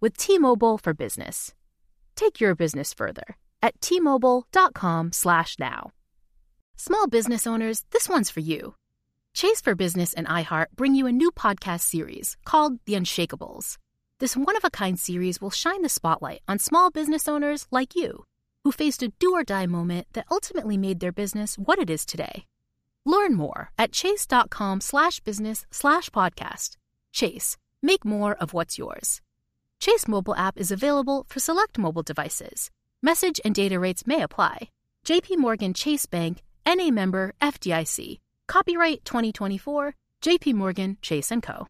with T-Mobile for Business. Take your business further at t-mobile.com/now. Small business owners, this one's for you. Chase for Business and iHeart bring you a new podcast series called The Unshakables. This one-of-a-kind series will shine the spotlight on small business owners like you who faced a do-or-die moment that ultimately made their business what it is today. Learn more at chase.com slash business slash podcast. Chase, make more of what's yours. Chase mobile app is available for select mobile devices. Message and data rates may apply. JP Morgan Chase Bank, NA member FDIC. Copyright 2024, JP Morgan Chase & Co.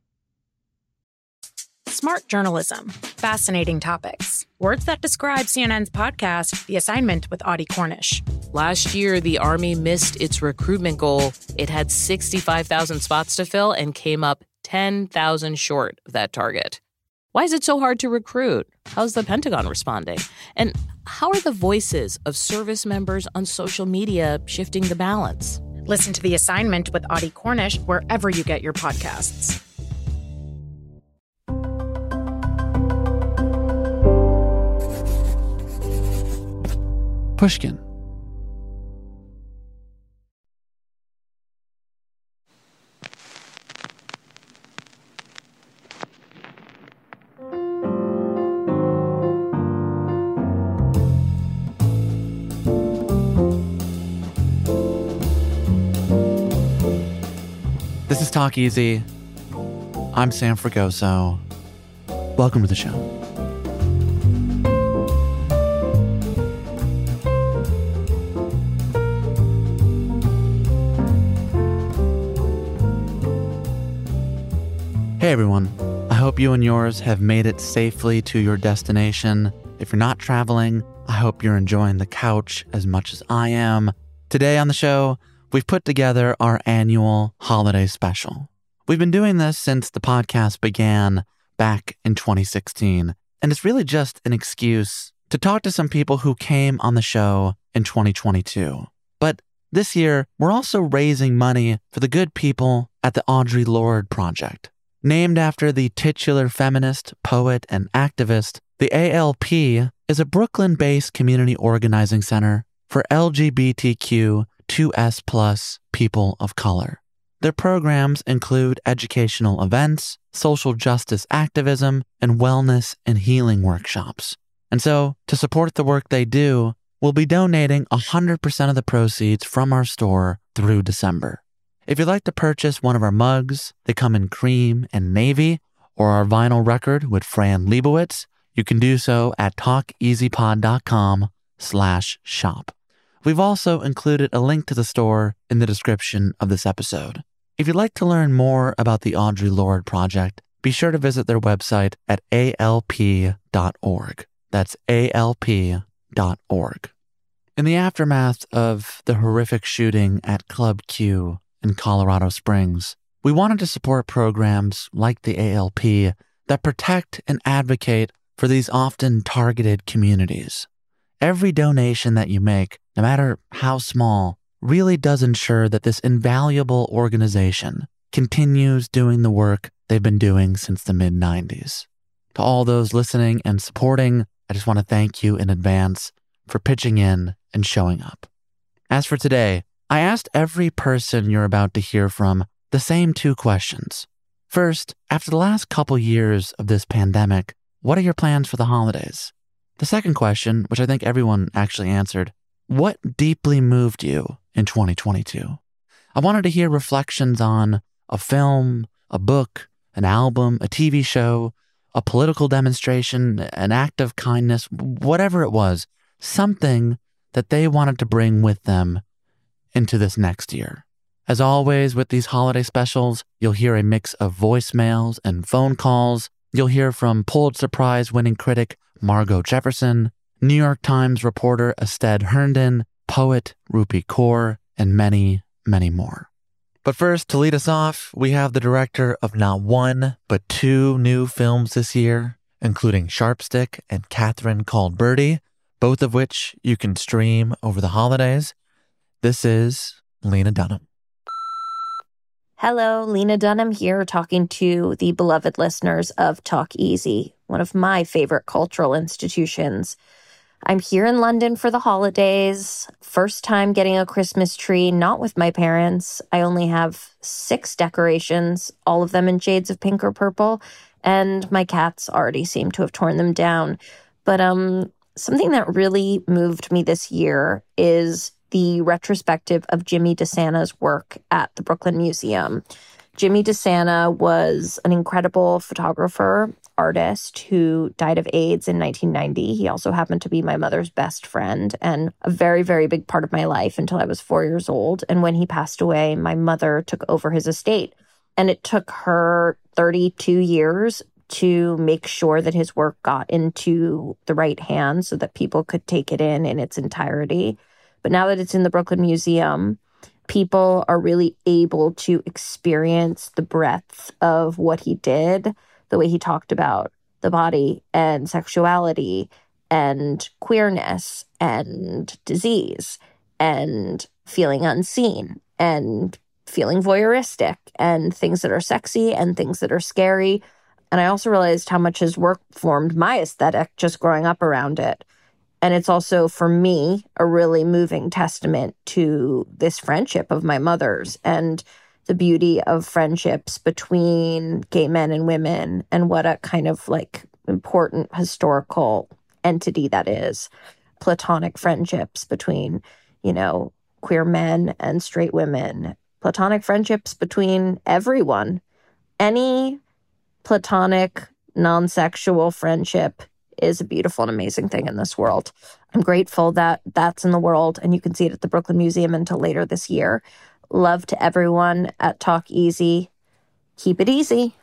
Smart journalism. Fascinating topics. Words that describe CNN's podcast, The Assignment with Audie Cornish. Last year, the Army missed its recruitment goal. It had 65,000 spots to fill and came up 10,000 short of that target. Why is it so hard to recruit? How's the Pentagon responding? And how are the voices of service members on social media shifting the balance? Listen to The Assignment with Audie Cornish wherever you get your podcasts. Pushkin. This is Talk Easy. I'm Sam Fragoso. Welcome to the show. Hey everyone. I hope you and yours have made it safely to your destination. If you're not traveling, I hope you're enjoying the couch as much as I am. Today on the show, we've put together our annual holiday special. We've been doing this since the podcast began back in 2016, and it's really just an excuse to talk to some people who came on the show in 2022. But this year, we're also raising money for the good people at the Audre Lorde Project. Named after the titular feminist, poet, and activist, the ALP is a Brooklyn based community organizing center for LGBTQ 2S plus people of color. Their programs include educational events, social justice activism, and wellness and healing workshops. And so, to support the work they do, we'll be donating 100% of the proceeds from our store through December. If you'd like to purchase one of our mugs, they come in cream and navy, or our vinyl record with Fran Lebowitz, you can do so at talkeasypod.com slash shop. We've also included a link to the store in the description of this episode. If you'd like to learn more about the Audre Lorde Project, be sure to visit their website at alp.org. That's alp.org. In the aftermath of the horrific shooting at Club Q in Colorado Springs, we wanted to support programs like the ALP that protect and advocate for these often targeted communities. Every donation that you make, no matter how small, really does ensure that this invaluable organization continues doing the work they've been doing since the mid 90s. To all those listening and supporting, I just want to thank you in advance for pitching in and showing up. As for today, I asked every person you're about to hear from the same two questions. First, after the last couple years of this pandemic, what are your plans for the holidays? The second question, which I think everyone actually answered, what deeply moved you in 2022? I wanted to hear reflections on a film, a book, an album, a TV show, a political demonstration, an act of kindness, whatever it was, something that they wanted to bring with them into this next year. As always, with these holiday specials, you'll hear a mix of voicemails and phone calls. You'll hear from Pulitzer Prize winning critic Margo Jefferson, New York Times reporter Astead Herndon, poet Rupi Kaur, and many, many more. But first, to lead us off, we have the director of not one, but two new films this year, including Sharpstick and Catherine Called Birdy, both of which you can stream over the holidays. This is Lena Dunham. Hello, Lena Dunham here, talking to the beloved listeners of Talk Easy, one of my favorite cultural institutions. I'm here in London for the holidays. First time getting a Christmas tree, not with my parents. I only have six decorations, all of them in shades of pink or purple, and my cats already seem to have torn them down. But um something that really moved me this year is the retrospective of Jimmy DeSana's work at the Brooklyn Museum. Jimmy DeSana was an incredible photographer, artist who died of AIDS in 1990. He also happened to be my mother's best friend and a very, very big part of my life until I was four years old. And when he passed away, my mother took over his estate. And it took her 32 years to make sure that his work got into the right hands so that people could take it in in its entirety. But now that it's in the Brooklyn Museum, people are really able to experience the breadth of what he did, the way he talked about the body and sexuality and queerness and disease and feeling unseen and feeling voyeuristic and things that are sexy and things that are scary. And I also realized how much his work formed my aesthetic just growing up around it. And it's also, for me, a really moving testament to this friendship of my mother's and the beauty of friendships between gay men and women and what a kind of like important historical entity that is. Platonic friendships between, you know, queer men and straight women, platonic friendships between everyone. Any platonic, non sexual friendship is a beautiful and amazing thing in this world. I'm grateful that that's in the world and you can see it at the Brooklyn Museum until later this year. Love to everyone at Talk Easy. Keep it easy.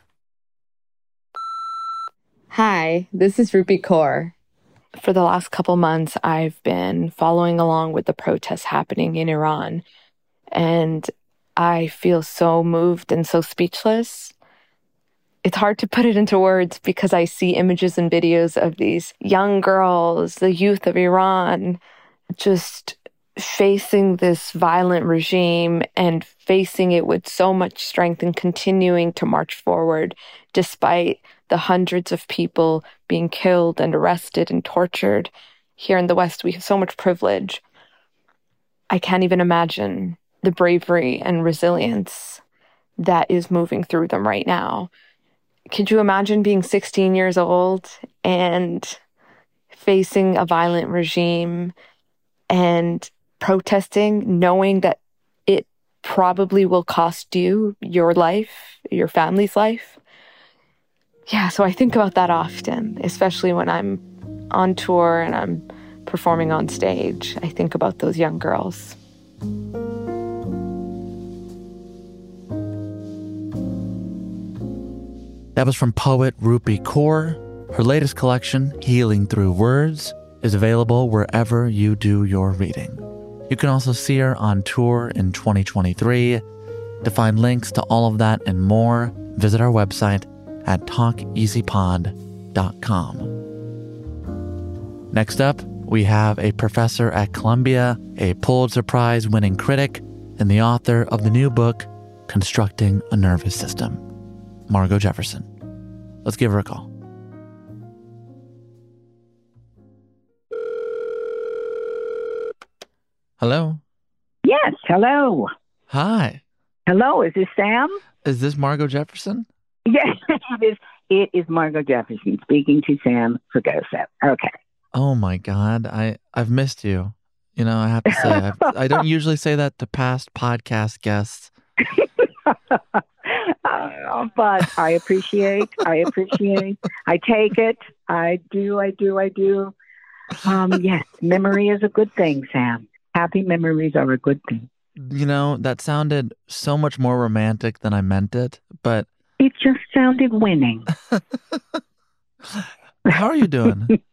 Hi, this is Rupi Kaur. For the last couple months, I've been following along with the protests happening in Iran, and I feel so moved and so speechless it's hard to put it into words because I see images and videos of these young girls, the youth of Iran, just facing this violent regime and facing it with so much strength and continuing to march forward despite the hundreds of people being killed and arrested and tortured. Here in the West, we have so much privilege. I can't even imagine the bravery and resilience that is moving through them right now could you imagine being 16 years old and facing a violent regime and protesting, knowing that it probably will cost you your life, your family's life? Yeah, so I think about that often, especially when I'm on tour and I'm performing on stage. I think about those young girls. That was from poet Rupi Kaur. Her latest collection, Healing Through Words, is available wherever you do your reading. You can also see her on tour in 2023. To find links to all of that and more, visit our website at talkeasypod.com. Next up, we have a professor at Columbia, a Pulitzer Prize winning critic, and the author of the new book, Constructing a Nervous System. Margo Jefferson. Let's give her a call. Hello. Yes, hello. Hi. Hello, is this Sam? Is this Margo Jefferson? Yes, it is. It is Margo Jefferson speaking to Sam Fragoso. Okay. Oh my God, I I've missed you. You know, I have to say, I've, I do not usually say that to past podcast guests. uh, but I appreciate, I appreciate, I take it. I do, I do, I do. Um, yes, memory is a good thing, Sam. Happy memories are a good thing. You know, that sounded so much more romantic than I meant it, but it just sounded winning. How are you doing?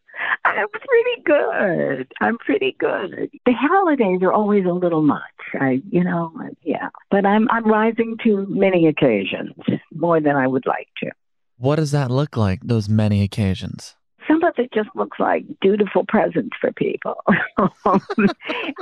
I'm pretty good. I'm pretty good. The holidays are always a little much. I, you know, yeah. But I'm I'm rising to many occasions more than I would like to. What does that look like? Those many occasions. Some of it just looks like dutiful presents for people.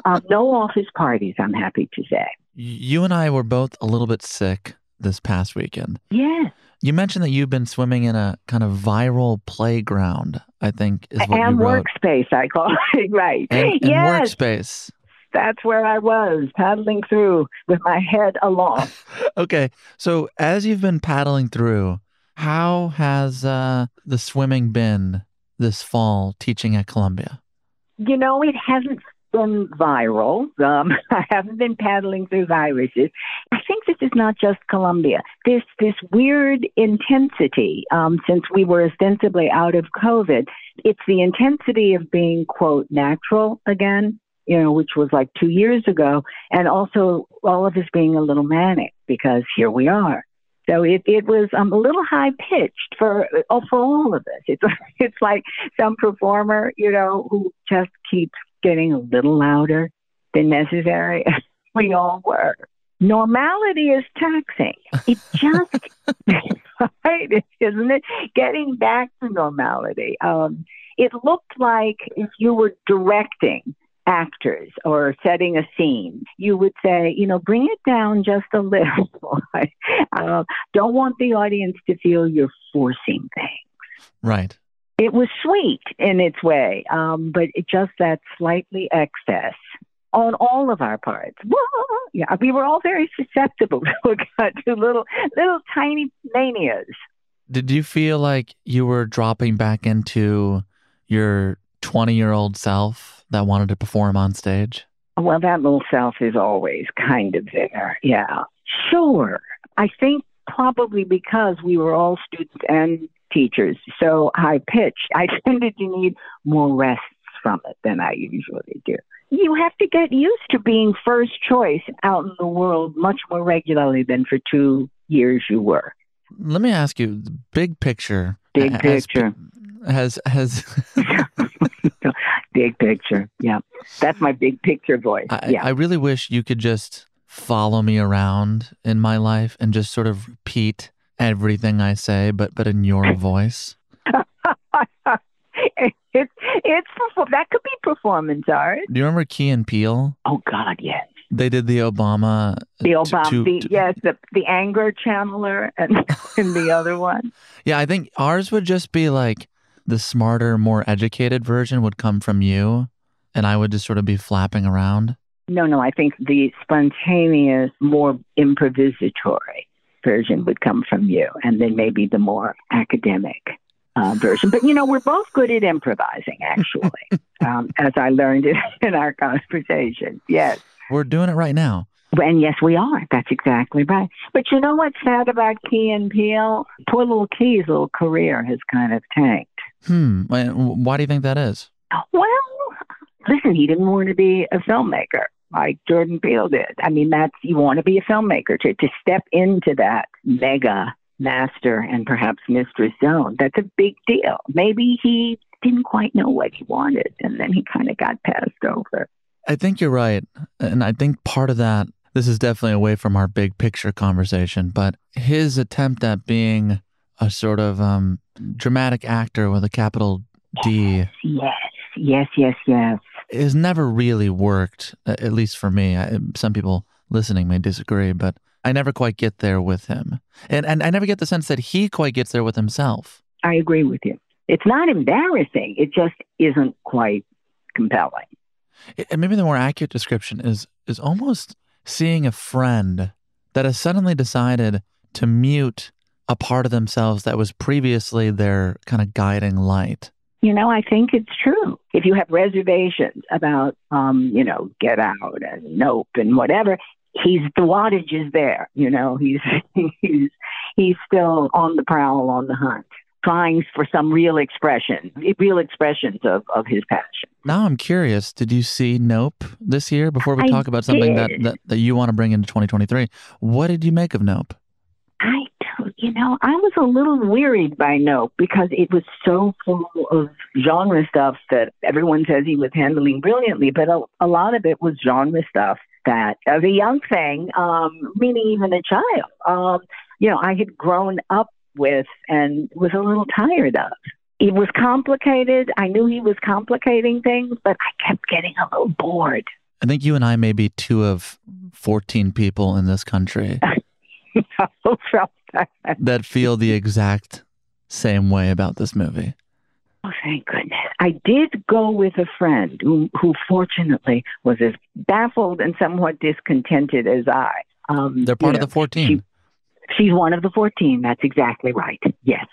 um, no office parties. I'm happy to say. You and I were both a little bit sick this past weekend. Yes. You mentioned that you've been swimming in a kind of viral playground, I think is what and you wrote. workspace, I call it. right. And, and yes. workspace. That's where I was, paddling through with my head aloft. Okay. So as you've been paddling through, how has uh, the swimming been this fall teaching at Columbia? You know, it hasn't been viral. Um, I haven't been paddling through viruses. I think this is not just Columbia. This this weird intensity. Um, since we were ostensibly out of COVID, it's the intensity of being quote natural again. You know, which was like two years ago, and also all of us being a little manic because here we are. So it, it was um, a little high pitched for oh, for all of us. It's it's like some performer, you know, who just keeps getting a little louder than necessary. we all were. Normality is taxing. It just right, isn't it? Getting back to normality. Um, it looked like if you were directing actors or setting a scene, you would say, you know, bring it down just a little. uh, don't want the audience to feel you're forcing things. Right. It was sweet in its way, um, but it just that slightly excess on all of our parts. Yeah, we were all very susceptible to little, little tiny manias. Did you feel like you were dropping back into your 20 year old self that wanted to perform on stage? Well, that little self is always kind of there. Yeah. Sure. I think probably because we were all students and teachers, so high pitched, I tended to need more rests from it than I usually do. You have to get used to being first choice out in the world much more regularly than for two years you were. Let me ask you, big picture. Big has- picture. Has has big picture. Yeah. That's my big picture voice. I, yeah. I really wish you could just follow me around in my life and just sort of repeat everything I say, but but in your voice. it's it's that could be performance art. Do you remember Key and Peele? Oh God, yes. They did the Obama. The uh, t- Obama, to- the, to- yes, the the anger channeler, and and the other one. Yeah, I think ours would just be like the smarter, more educated version would come from you, and I would just sort of be flapping around. No, no, I think the spontaneous, more improvisatory version would come from you, and then maybe the more academic uh, version. But you know, we're both good at improvising, actually, um, as I learned in, in our conversation. Yes. We're doing it right now. And yes, we are. That's exactly right. But you know what's sad about Key and Peele? Poor little Key's little career has kind of tanked. Hmm. Why do you think that is? Well, listen, he didn't want to be a filmmaker like Jordan Peele did. I mean, that's you want to be a filmmaker to to step into that mega master and perhaps mistress zone. That's a big deal. Maybe he didn't quite know what he wanted, and then he kind of got passed over. I think you're right. And I think part of that, this is definitely away from our big picture conversation, but his attempt at being a sort of um, dramatic actor with a capital D Yes, yes, yes, yes. Has never really worked, at least for me. I, some people listening may disagree, but I never quite get there with him. And, and I never get the sense that he quite gets there with himself. I agree with you. It's not embarrassing. It just isn't quite compelling. And maybe the more accurate description is is almost seeing a friend that has suddenly decided to mute a part of themselves that was previously their kind of guiding light. You know, I think it's true. If you have reservations about, um, you know, Get Out and Nope and whatever, he's the wattage is there. You know, he's he's he's still on the prowl, on the hunt, trying for some real expression, real expressions of of his passion. Now I'm curious, did you see Nope this year before we I talk about something that, that, that you want to bring into 2023? What did you make of Nope? You know, I was a little wearied by Nope because it was so full of genre stuff that everyone says he was handling brilliantly, but a, a lot of it was genre stuff that, as a young thing, um, meaning even a child, um, you know, I had grown up with and was a little tired of. It was complicated. I knew he was complicating things, but I kept getting a little bored. I think you and I may be two of 14 people in this country that feel the exact same way about this movie. Oh, thank goodness. I did go with a friend who, who fortunately was as baffled and somewhat discontented as I. Um, They're part of know, the 14. She, she's one of the 14. That's exactly right. Yes.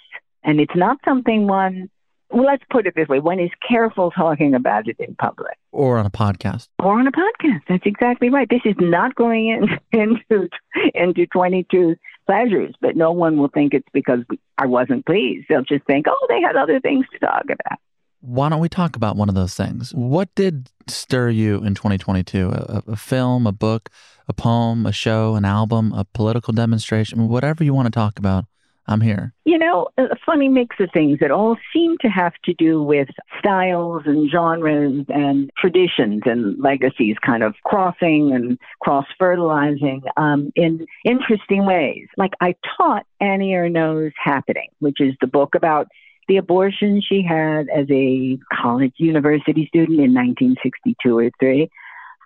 And it's not something one well, let's put it this way one is careful talking about it in public. Or on a podcast. Or on a podcast. That's exactly right. This is not going in, into, into 22 pleasures, but no one will think it's because I wasn't pleased. They'll just think, oh, they had other things to talk about. Why don't we talk about one of those things? What did stir you in 2022? A, a film, a book, a poem, a show, an album, a political demonstration, whatever you want to talk about. I'm here. You know, a funny mix of things that all seem to have to do with styles and genres and traditions and legacies kind of crossing and cross fertilizing um, in interesting ways. Like I taught Annie Ernaux's Happening, which is the book about the abortion she had as a college university student in 1962 or 3.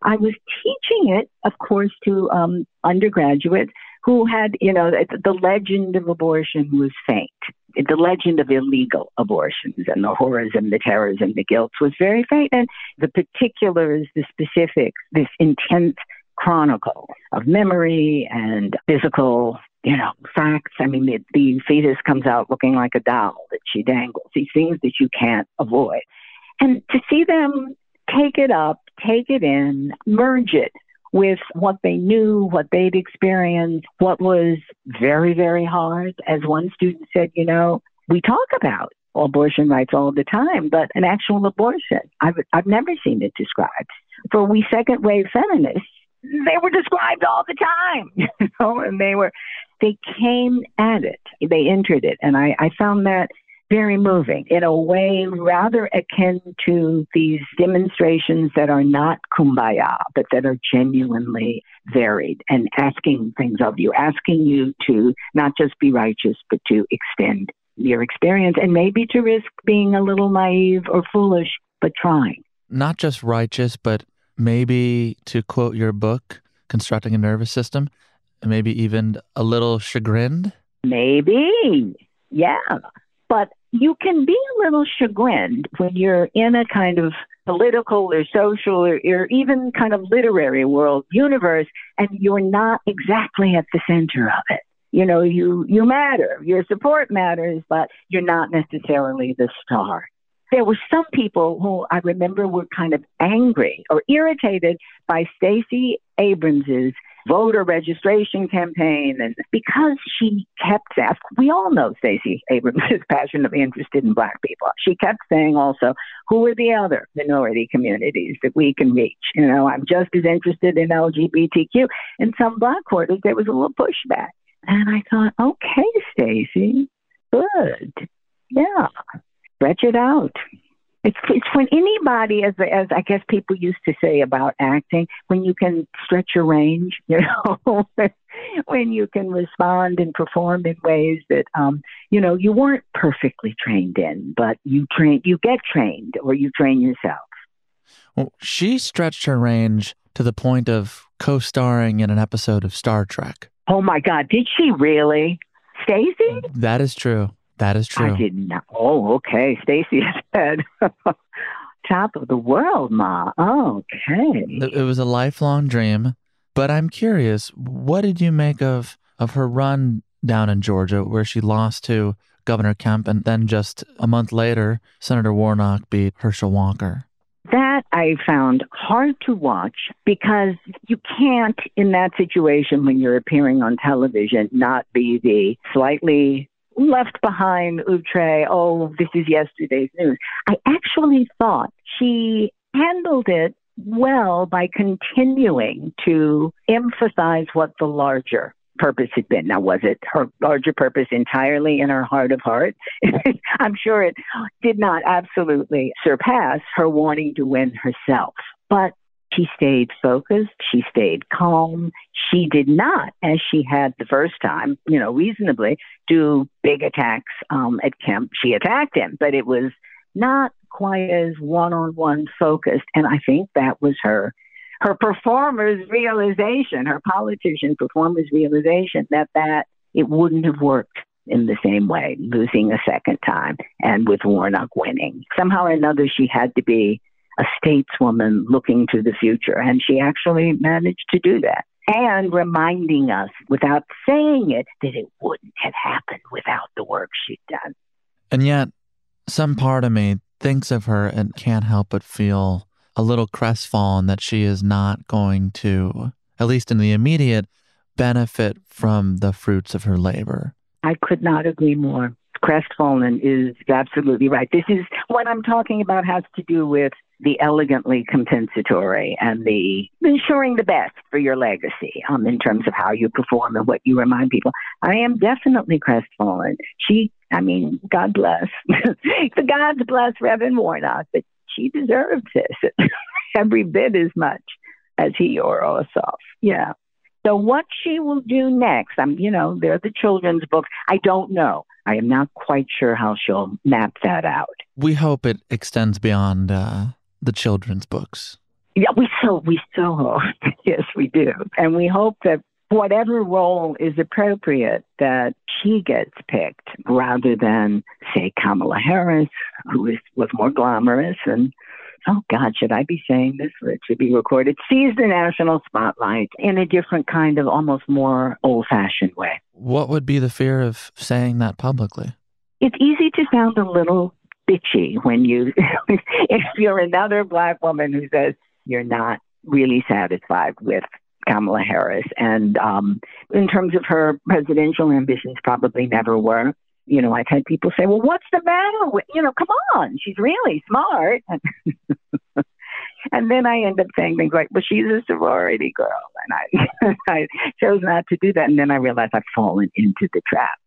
I was teaching it, of course, to um, undergraduates who had, you know, the legend of abortion was faint. The legend of illegal abortions and the horrors and the terrors and the guilt was very faint. And the particulars, the specifics, this intense chronicle of memory and physical, you know, facts. I mean, the, the fetus comes out looking like a doll that she dangles, these things that you can't avoid. And to see them take it up, take it in, merge it with what they knew, what they'd experienced, what was very, very hard. As one student said, you know, we talk about abortion rights all the time, but an actual abortion, I've, I've never seen it described. For we second wave feminists, they were described all the time, you know, and they were, they came at it, they entered it. And I, I found that very moving in a way rather akin to these demonstrations that are not kumbaya, but that are genuinely varied and asking things of you, asking you to not just be righteous, but to extend your experience and maybe to risk being a little naive or foolish, but trying. Not just righteous, but maybe to quote your book, Constructing a Nervous System, maybe even a little chagrined? Maybe. Yeah. But you can be a little chagrined when you're in a kind of political or social or, or, even kind of literary world universe and you're not exactly at the center of it. You know, you, you matter, your support matters, but you're not necessarily the star. There were some people who I remember were kind of angry or irritated by Stacey Abrams's voter registration campaign. And because she kept asking, we all know Stacey Abrams is passionately interested in black people. She kept saying also, who are the other minority communities that we can reach? You know, I'm just as interested in LGBTQ. In some black quarters, there was a little pushback. And I thought, okay, Stacey, good. Yeah, stretch it out. It's it's when anybody, as as I guess people used to say about acting, when you can stretch your range, you know, when you can respond and perform in ways that um, you know you weren't perfectly trained in, but you train, you get trained, or you train yourself. Well, she stretched her range to the point of co-starring in an episode of Star Trek. Oh my God, did she really, Stacey? That is true. That is true. I did not. Oh, okay. Stacey said, top of the world, Ma. Okay. It was a lifelong dream. But I'm curious, what did you make of, of her run down in Georgia where she lost to Governor Kemp and then just a month later, Senator Warnock beat Herschel Walker? That I found hard to watch because you can't, in that situation, when you're appearing on television, not be the slightly left behind outre, oh, this is yesterday's news. I actually thought she handled it well by continuing to emphasize what the larger purpose had been. Now, was it her larger purpose entirely in her heart of hearts? I'm sure it did not absolutely surpass her wanting to win herself. But she stayed focused. She stayed calm. She did not, as she had the first time, you know, reasonably do big attacks um, at Kemp. She attacked him, but it was not quite as one-on-one focused. And I think that was her her performer's realization, her politician performer's realization that that it wouldn't have worked in the same way, losing a second time and with Warnock winning. Somehow or another, she had to be a stateswoman looking to the future. And she actually managed to do that. And reminding us without saying it that it wouldn't have happened without the work she'd done. And yet, some part of me thinks of her and can't help but feel a little crestfallen that she is not going to, at least in the immediate, benefit from the fruits of her labor. I could not agree more. Crestfallen is absolutely right. This is what I'm talking about has to do with the elegantly compensatory and the ensuring the best for your legacy um, in terms of how you perform and what you remind people. I am definitely crestfallen. She, I mean, God bless. the gods bless Reverend Warnock, but she deserves this every bit as much as he or Ossoff. Yeah. So what she will do next, I'm, you know, they're the children's books. I don't know. I am not quite sure how she'll map that out. We hope it extends beyond uh, the children's books. Yeah, we so we so hope. yes, we do, and we hope that whatever role is appropriate, that she gets picked rather than say Kamala Harris, who is was more glamorous and oh God, should I be saying this for it to be recorded? Sees the national spotlight in a different kind of almost more old fashioned way. What would be the fear of saying that publicly? It's easy to sound a little bitchy when you, if you're another black woman who says you're not really satisfied with Kamala Harris. And um, in terms of her presidential ambitions, probably never were. You know, I've had people say, well, what's the matter with, you know, come on, she's really smart. and then I end up saying things like, well, she's a sorority girl. And I, I chose not to do that. And then I realized I've fallen into the trap.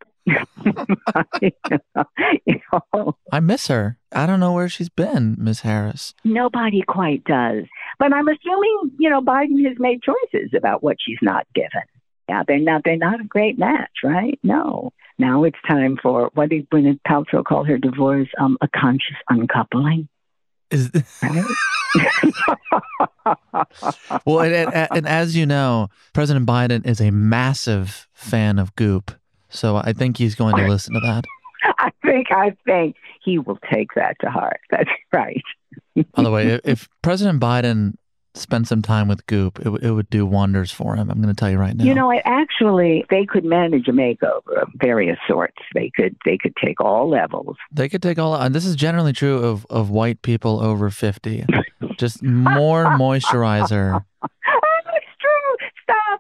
I miss her. I don't know where she's been, Miss Harris. Nobody quite does. But I'm assuming, you know, Biden has made choices about what she's not given. Yeah, they're not they're not a great match, right? No. Now it's time for what did Gwyneth Paltrow call her divorce? Um, a conscious uncoupling. Is right? well, and, and, and as you know, President Biden is a massive fan of Goop. So I think he's going to listen to that. I think I think he will take that to heart. That's right. By the way, if President Biden spent some time with Goop, it, it would do wonders for him. I'm going to tell you right now. You know, it actually they could manage a makeover of various sorts. They could they could take all levels. They could take all. And this is generally true of of white people over fifty. Just more moisturizer.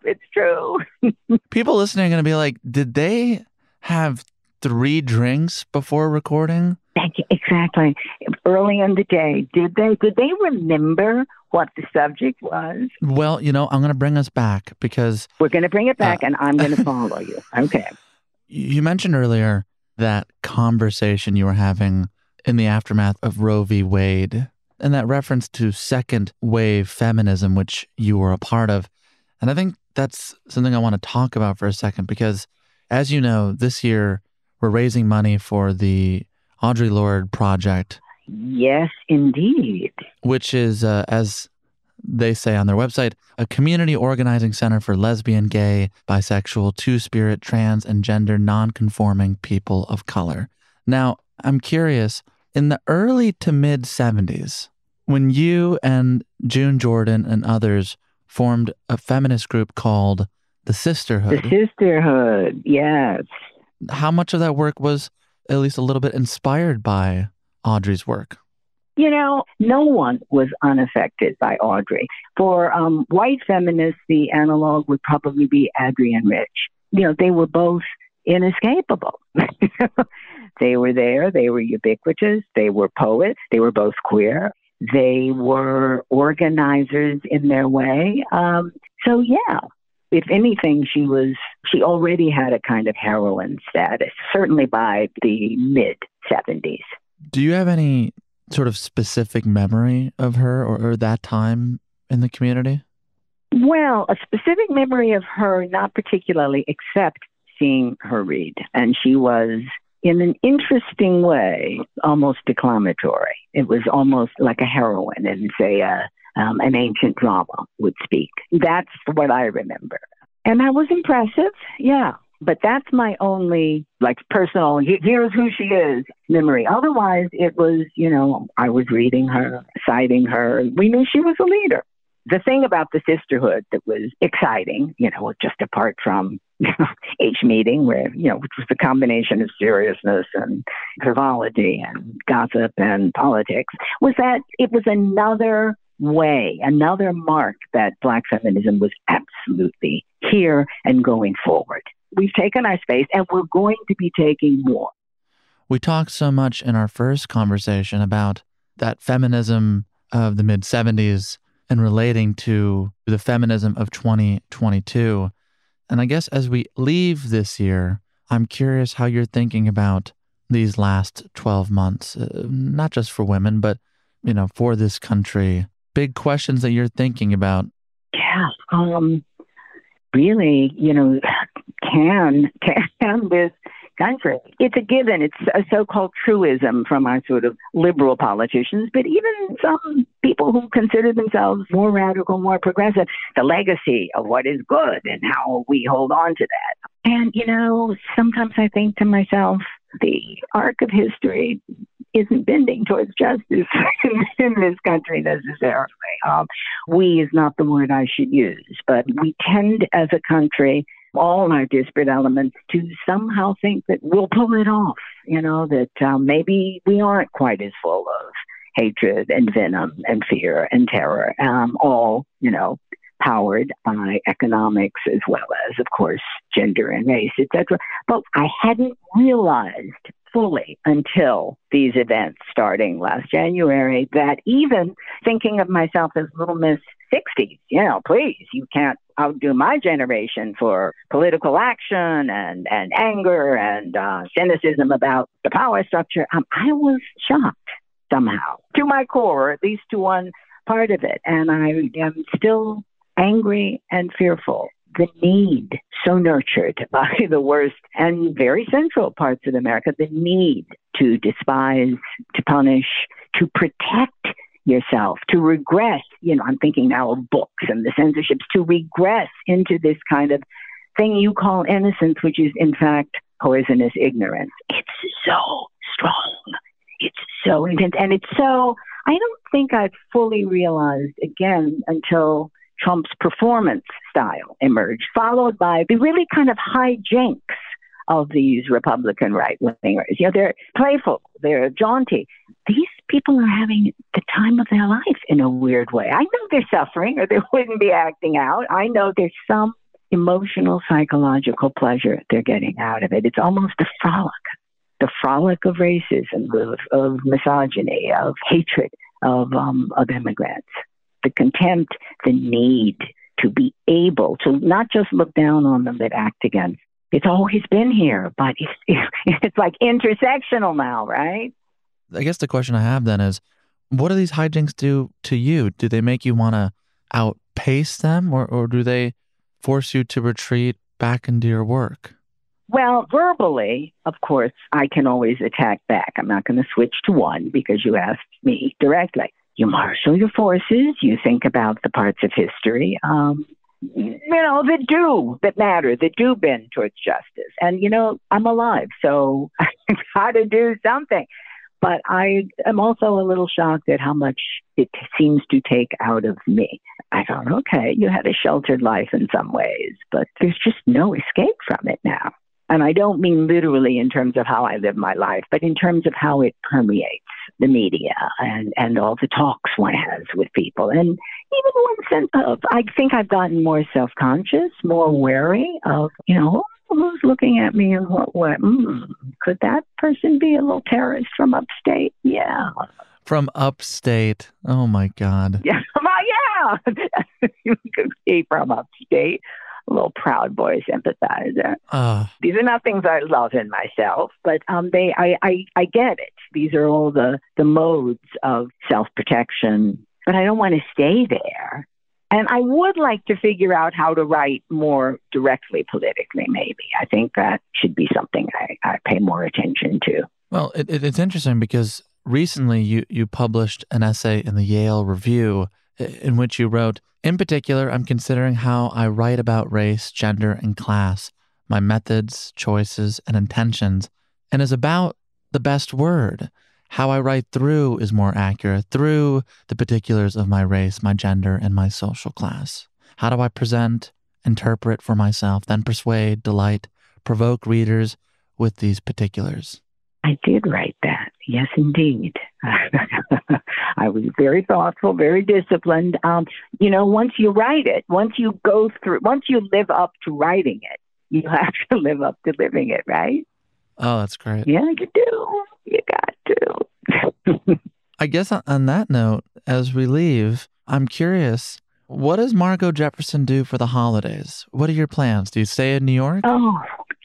It's true. Stop. It's true. people listening are going to be like, did they have three drinks before recording? Thank you. Exactly. Early in the day, did they did they remember what the subject was? Well, you know, I'm going to bring us back because we're going to bring it back, uh, and I'm going to follow you. Okay. You mentioned earlier that conversation you were having in the aftermath of Roe v. Wade, and that reference to second wave feminism, which you were a part of. And I think that's something I want to talk about for a second because, as you know, this year we're raising money for the Audre Lorde Project. Yes, indeed. Which is, uh, as they say on their website, a community organizing center for lesbian, gay, bisexual, two spirit, trans, and gender non-conforming people of color. Now, I'm curious, in the early to mid 70s, when you and June Jordan and others formed a feminist group called the Sisterhood. The Sisterhood, yes. How much of that work was at least a little bit inspired by Audre's work? You know, no one was unaffected by Audre. For um, white feminists, the analog would probably be Adrienne Rich. You know, they were both inescapable. they were there, they were ubiquitous, they were poets, they were both queer, they were organizers in their way. Um, so, yeah, If anything, she was, she already had a kind of heroine status, certainly by the mid 70s. Do you have any sort of specific memory of her or, or that time in the community? Well, a specific memory of her, not particularly, except seeing her read. And she was, in an interesting way, almost declamatory. It was almost like a heroine in, say, a, um, an ancient drama would speak. That's what I remember. And that was impressive, yeah. But that's my only, like, personal, here's who she is memory. Otherwise, it was, you know, I was reading her, citing her. We knew she was a leader the thing about the sisterhood that was exciting, you know, just apart from each meeting where, you know, which was the combination of seriousness and frivolity and gossip and politics, was that it was another way, another mark that Black feminism was absolutely here and going forward. We've taken our space and we're going to be taking more. We talked so much in our first conversation about that feminism of the mid 70s and relating to the feminism of 2022. And I guess as we leave this year, I'm curious how you're thinking about these last 12 months, uh, not just for women, but, you know, for this country. Big questions that you're thinking about. Yeah. Um, really, you know, can, can this country. It's a given. It's a so-called truism from our sort of liberal politicians, but even some people who consider themselves more radical, more progressive, the legacy of what is good and how we hold on to that. And, you know, sometimes I think to myself, the arc of history isn't bending towards justice in, in this country necessarily. Um, we is not the word I should use, but we tend as a country all our disparate elements to somehow think that we'll pull it off, you know, that um, maybe we aren't quite as full of hatred and venom and fear and terror, um, all, you know, powered by economics as well as, of course, gender and race, etc. But I hadn't realized fully until these events starting last January that even thinking of myself as Little Miss 60s, you know, please, you can't outdo my generation for political action and, and anger and uh, cynicism about the power structure. Um, I was shocked somehow to my core, at least to one part of it. And I am still angry and fearful. The need, so nurtured by the worst and very central parts of America, the need to despise, to punish, to protect yourself, to regress, you know, I'm thinking now of books and the censorships, to regress into this kind of thing you call innocence, which is in fact poisonous ignorance. It's so strong. It's so intense. And it's so, I don't think I've fully realized again until Trump's performance style emerged, followed by the really kind of hijinks of these Republican right wingers. You know, they're playful, they're jaunty. These people are having the time of their life in a weird way. I know they're suffering or they wouldn't be acting out. I know there's some emotional, psychological pleasure they're getting out of it. It's almost a frolic, the frolic of racism, of, of misogyny, of hatred of, um, of immigrants, the contempt, the need to be able to not just look down on them, but act against it's always been here, but it's, it's like intersectional now, right? I guess the question I have then is what do these hijinks do to you? Do they make you want to outpace them or, or do they force you to retreat back into your work? Well, verbally, of course, I can always attack back. I'm not going to switch to one because you asked me directly. You marshal your forces, you think about the parts of history. Um, you know, that do, that matter, that do bend towards justice. And, you know, I'm alive, so I've got to do something. But I am also a little shocked at how much it seems to take out of me. I thought, okay, you had a sheltered life in some ways, but there's just no escape from it now. And I don't mean literally in terms of how I live my life, but in terms of how it permeates the media and, and all the talks one has with people. And even one sense of, I think I've gotten more self conscious, more wary of, you know, who's looking at me and what way? Mm, could that person be a little terrorist from upstate? Yeah. From upstate. Oh my God. Yeah. Well, yeah. you could be from upstate. Little Proud Boy sympathizer. Uh, These are not things I love in myself, but um, they I, I I get it. These are all the the modes of self protection, but I don't want to stay there. And I would like to figure out how to write more directly politically, maybe. I think that should be something I, I pay more attention to. well, it, it, it's interesting because recently you, you published an essay in the Yale Review in which you wrote, In particular, I'm considering how I write about race, gender, and class, my methods, choices, and intentions, and is about the best word. How I write through is more accurate, through the particulars of my race, my gender, and my social class. How do I present, interpret for myself, then persuade, delight, provoke readers with these particulars? I did write that. Yes, indeed. I was very thoughtful, very disciplined. Um, you know, once you write it, once you go through, once you live up to writing it, you have to live up to living it, right? Oh, that's great. Yeah, you do. You got to. I guess on- on that note, as we leave, I'm curious, what does Margo Jefferson do for the holidays? What are your plans? Do you stay in New York? Oh,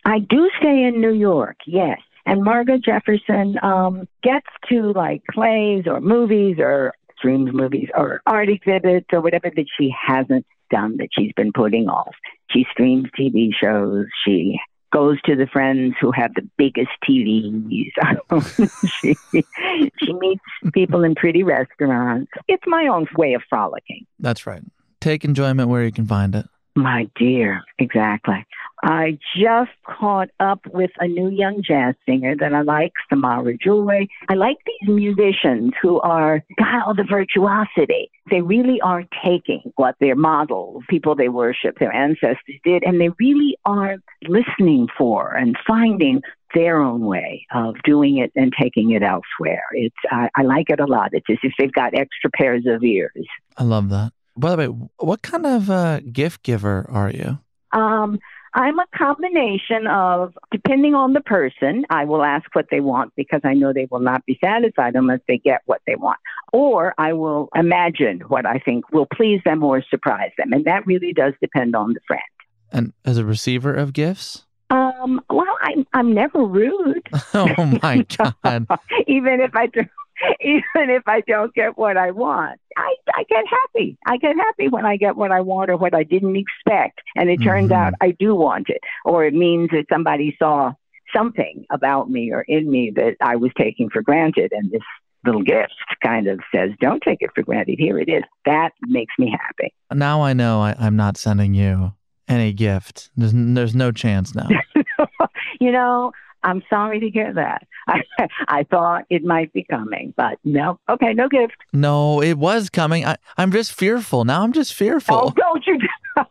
I do stay in New York, yes. And Margo Jefferson um, gets to like plays or movies or streams movies or art exhibits or whatever that she hasn't done that she's been putting off. She streams TV shows. She goes to the friends who have the biggest TVs. she, she meets people in pretty restaurants. It's my own way of frolicking. That's right. Take enjoyment where you can find it. My dear, exactly. I just caught up with a new young jazz singer that I like, Samara Joy. I like these musicians who are got all the virtuosity. They really are taking what their models, people they worship, their ancestors did, and they really are listening for and finding their own way of doing it and taking it elsewhere. It's I, I like it a lot. It's as if they've got extra pairs of ears. I love that. By the way, what kind of uh, gift giver are you? Um, I'm a combination of, depending on the person, I will ask what they want because I know they will not be satisfied unless they get what they want. Or I will imagine what I think will please them or surprise them. And that really does depend on the friend. And as a receiver of gifts? Um, well, I'm, I'm never rude, oh my God. even if I do. Even if I don't get what I want, I, I get happy. I get happy when I get what I want or what I didn't expect. And it turns Mhm. out I do want it. Or it means that somebody saw something about me or in me that I was taking for granted. And this little gift kind of says, don't take it for granted. Here it is. That makes me happy. Now I know I, I'm not sending you any gift. There's, there's no chance now. you know, I'm sorry to hear that. I, I thought it might be coming, but no. Okay, no gift. No, it was coming. I, I'm just fearful. Now I'm just fearful. Oh, don't you?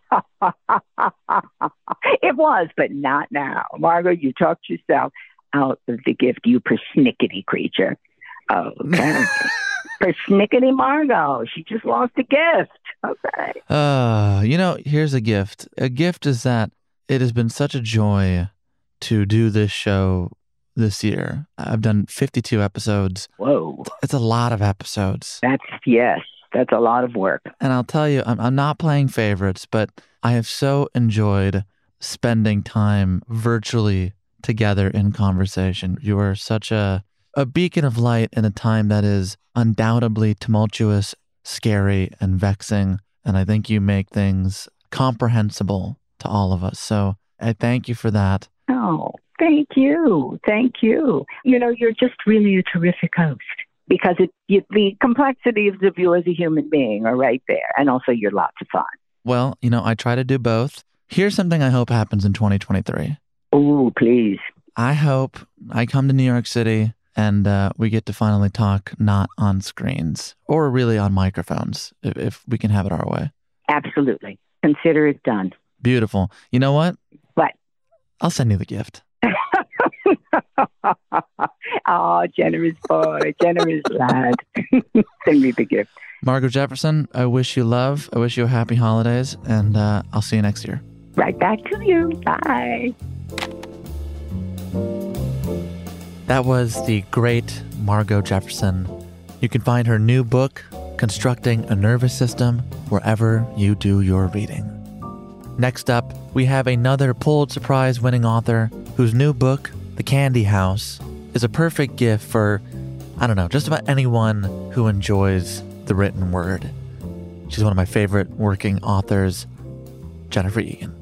it was, but not now. Margo, you talked yourself out of the gift, you persnickety creature. Okay. persnickety Margo. She just lost a gift. Okay. Uh, you know, here's a gift. A gift is that it has been such a joy to do this show this year. I've done 52 episodes. Whoa. It's a lot of episodes. That's, yes, that's a lot of work. And I'll tell you, I'm, I'm not playing favorites, but I have so enjoyed spending time virtually together in conversation. You are such a, a beacon of light in a time that is undoubtedly tumultuous, scary, and vexing. And I think you make things comprehensible to all of us. So I thank you for that. Oh, thank you. Thank you. You know, you're just really a terrific host because it, you, the complexities of you as a human being are right there. And also, you're lots of fun. Well, you know, I try to do both. Here's something I hope happens in 2023. Oh, please. I hope I come to New York City and uh, we get to finally talk not on screens or really on microphones if, if we can have it our way. Absolutely. Consider it done. Beautiful. You know what? I'll send you the gift. oh, generous boy, generous lad. Send me the gift. Margo Jefferson, I wish you love. I wish you a happy holidays, and uh, I'll see you next year. Right back to you. Bye. That was the great Margo Jefferson. You can find her new book, Constructing a Nervous System, wherever you do your reading. Next up, we have another Pulitzer Prize winning author whose new book, The Candy House, is a perfect gift for, I don't know, just about anyone who enjoys the written word. She's one of my favorite working authors, Jennifer Egan.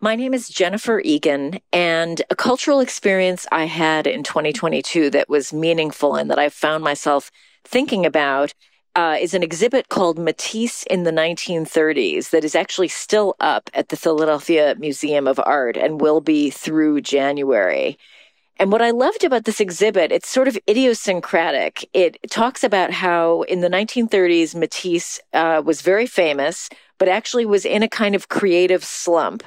My name is Jennifer Egan, and a cultural experience I had in 2022 that was meaningful and that I found myself thinking about uh, is an exhibit called Matisse in the 1930s that is actually still up at the Philadelphia Museum of Art and will be through January. And what I loved about this exhibit, it's sort of idiosyncratic. It talks about how in the 1930s, Matisse uh, was very famous, but actually was in a kind of creative slump.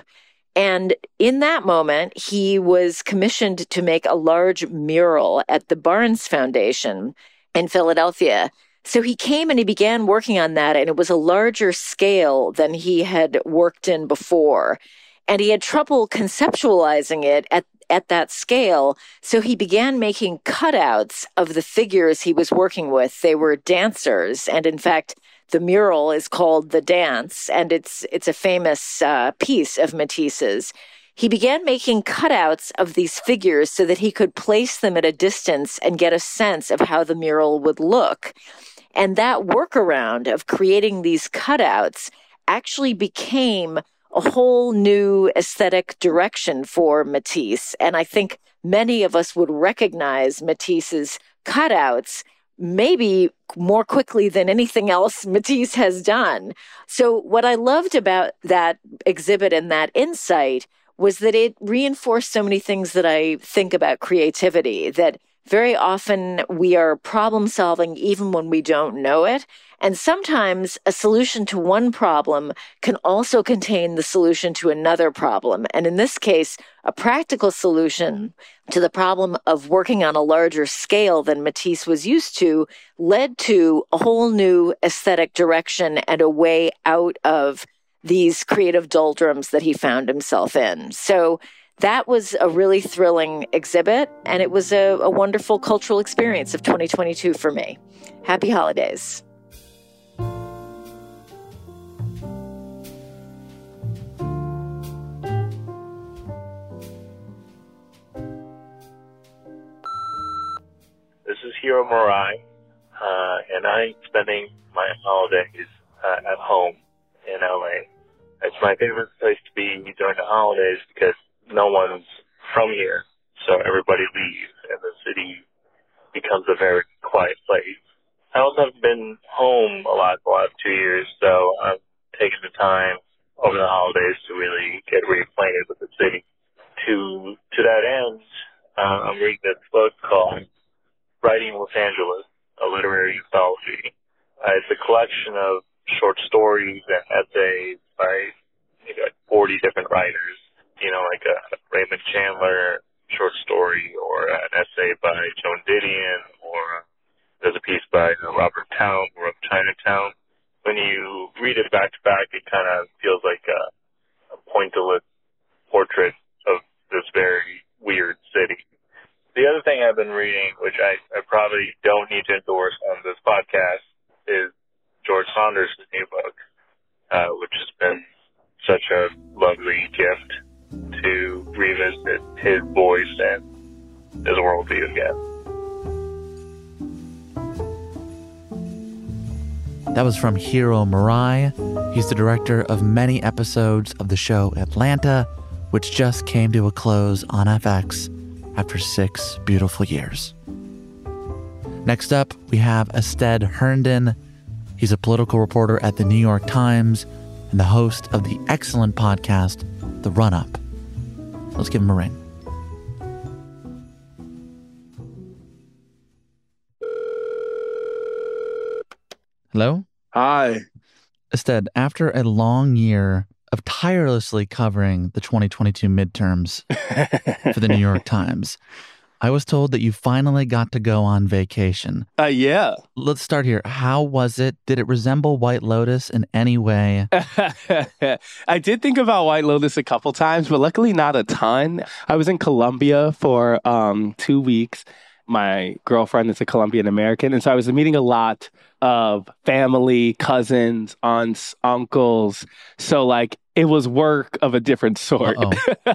And in that moment, he was commissioned to make a large mural at the Barnes Foundation in Philadelphia. So he came and he began working on that, and it was a larger scale than he had worked in before. And he had trouble conceptualizing it at, at that scale. So he began making cutouts of the figures he was working with. They were dancers. And in fact, the mural is called The Dance, and it's, it's a famous uh, piece of Matisse's. He began making cutouts of these figures so that he could place them at a distance and get a sense of how the mural would look. And that workaround of creating these cutouts actually became a whole new aesthetic direction for Matisse. And I think many of us would recognize Matisse's cutouts maybe more quickly than anything else Matisse has done. So what I loved about that exhibit and that insight was that it reinforced so many things that I think about creativity that very often we are problem solving even when we don't know it. And sometimes a solution to one problem can also contain the solution to another problem. And in this case, a practical solution to the problem of working on a larger scale than Matisse was used to led to a whole new aesthetic direction and a way out of these creative doldrums that he found himself in. So that was a really thrilling exhibit, and it was a, a wonderful cultural experience of 2022 for me. Happy holidays. This is Hiro Murai, uh, and I'm spending my holidays uh, at home in LA. It's my favorite place to be during the holidays because no one's from here, so everybody leaves, and the city becomes a very quiet place. I also have been home a lot the last two years, so I'm taking the time over the holidays to really get reacquainted with the city. To to that end, uh, I'm reading this book called Writing Los Angeles, a literary anthology. Uh, it's a collection of short stories and essays by you know, 40 different writers, you know, like a Raymond Chandler short story or an essay by Joan Didion or there's a piece by uh, Robert Towne or of Chinatown. When you read it back to back, it kind of feels like a, a pointillist portrait of this very weird city. The other thing I've been reading, which I, I probably don't need to endorse on this podcast, is George Saunders' new book, uh, which has been such a lovely gift to revisit his voice and his worldview again. That was from Hiro Murai. He's the director of many episodes of the show Atlanta, which just came to a close on FX after six beautiful years. Next up, we have Astead Herndon. He's a political reporter at the New York Times and the host of the excellent podcast, The Run Up. Let's give him a ring. Hello? Hi. Astead, after a long year of tirelessly covering the 2022 midterms for the New York Times, I was told that you finally got to go on vacation. Uh, yeah. Let's start here. How was it? Did it resemble White Lotus in any way? I did think about White Lotus a couple times, but luckily not a ton. I was in Colombia for um, two weeks My girlfriend is a Colombian American. And so I was meeting a lot of family, cousins, aunts, uncles. So, like, it was work of a different sort.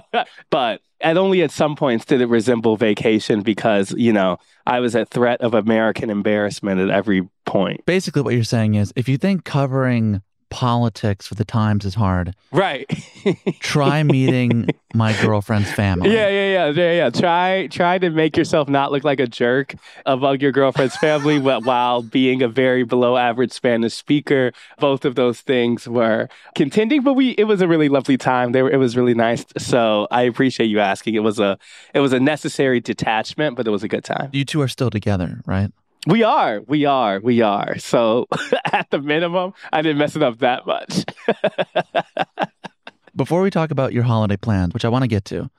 but and only at some points did it resemble vacation because, you know, I was at threat of American embarrassment at every point. Basically, what you're saying is if you think covering politics for the Times is hard. Right. try meeting my girlfriend's family. Yeah, yeah, yeah, yeah, yeah. Try try to make yourself not look like a jerk among your girlfriend's family but while being a very below average Spanish speaker. Both of those things were contending, but we it was a really lovely time. They were, it was really nice. So I appreciate you asking. It was a it was a necessary detachment, but it was a good time. You two are still together, right? We are, we are, we are. So at the minimum, I didn't mess it up that much. Before we talk about your holiday plans, which I want to get to,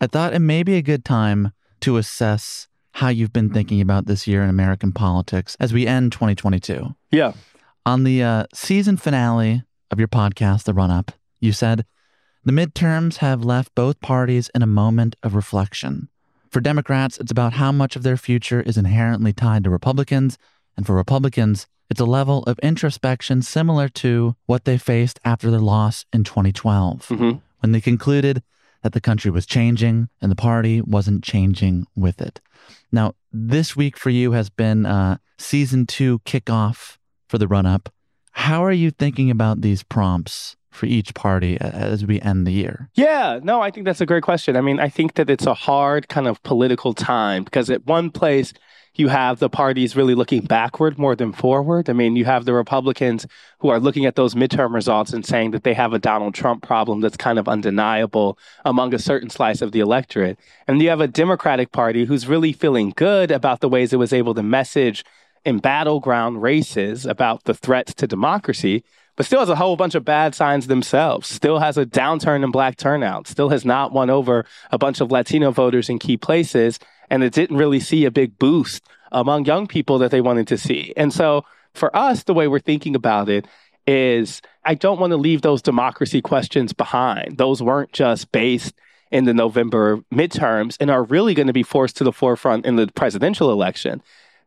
I thought it may be a good time to assess how you've been thinking about this year in American politics as we end 2022. Yeah. On the uh, season finale of your podcast, The Run Up, you said, the midterms have left both parties in a moment of reflection. For Democrats, it's about how much of their future is inherently tied to Republicans, and for Republicans, it's a level of introspection similar to what they faced after their loss in 2012, mm-hmm. when they concluded that the country was changing and the party wasn't changing with it. Now, this week for you has been uh, season two kickoff for the run up. How are you thinking about these prompts for each party as we end the year? Yeah, no, I think that's a great question. I mean, I think that it's a hard kind of political time because at one place, you have the parties really looking backward more than forward. I mean, you have the Republicans who are looking at those midterm results and saying that they have a Donald Trump problem that's kind of undeniable among a certain slice of the electorate. And you have a Democratic Party who's really feeling good about the ways it was able to message in battleground races about the threats to democracy but still has a whole bunch of bad signs themselves. Still has a downturn in black turnout. Still has not won over a bunch of Latino voters in key places. And it didn't really see a big boost among young people that they wanted to see. And so for us, the way we're thinking about it is I don't want to leave those democracy questions behind. Those weren't just based in the November midterms and are really going to be forced to the forefront in the presidential election.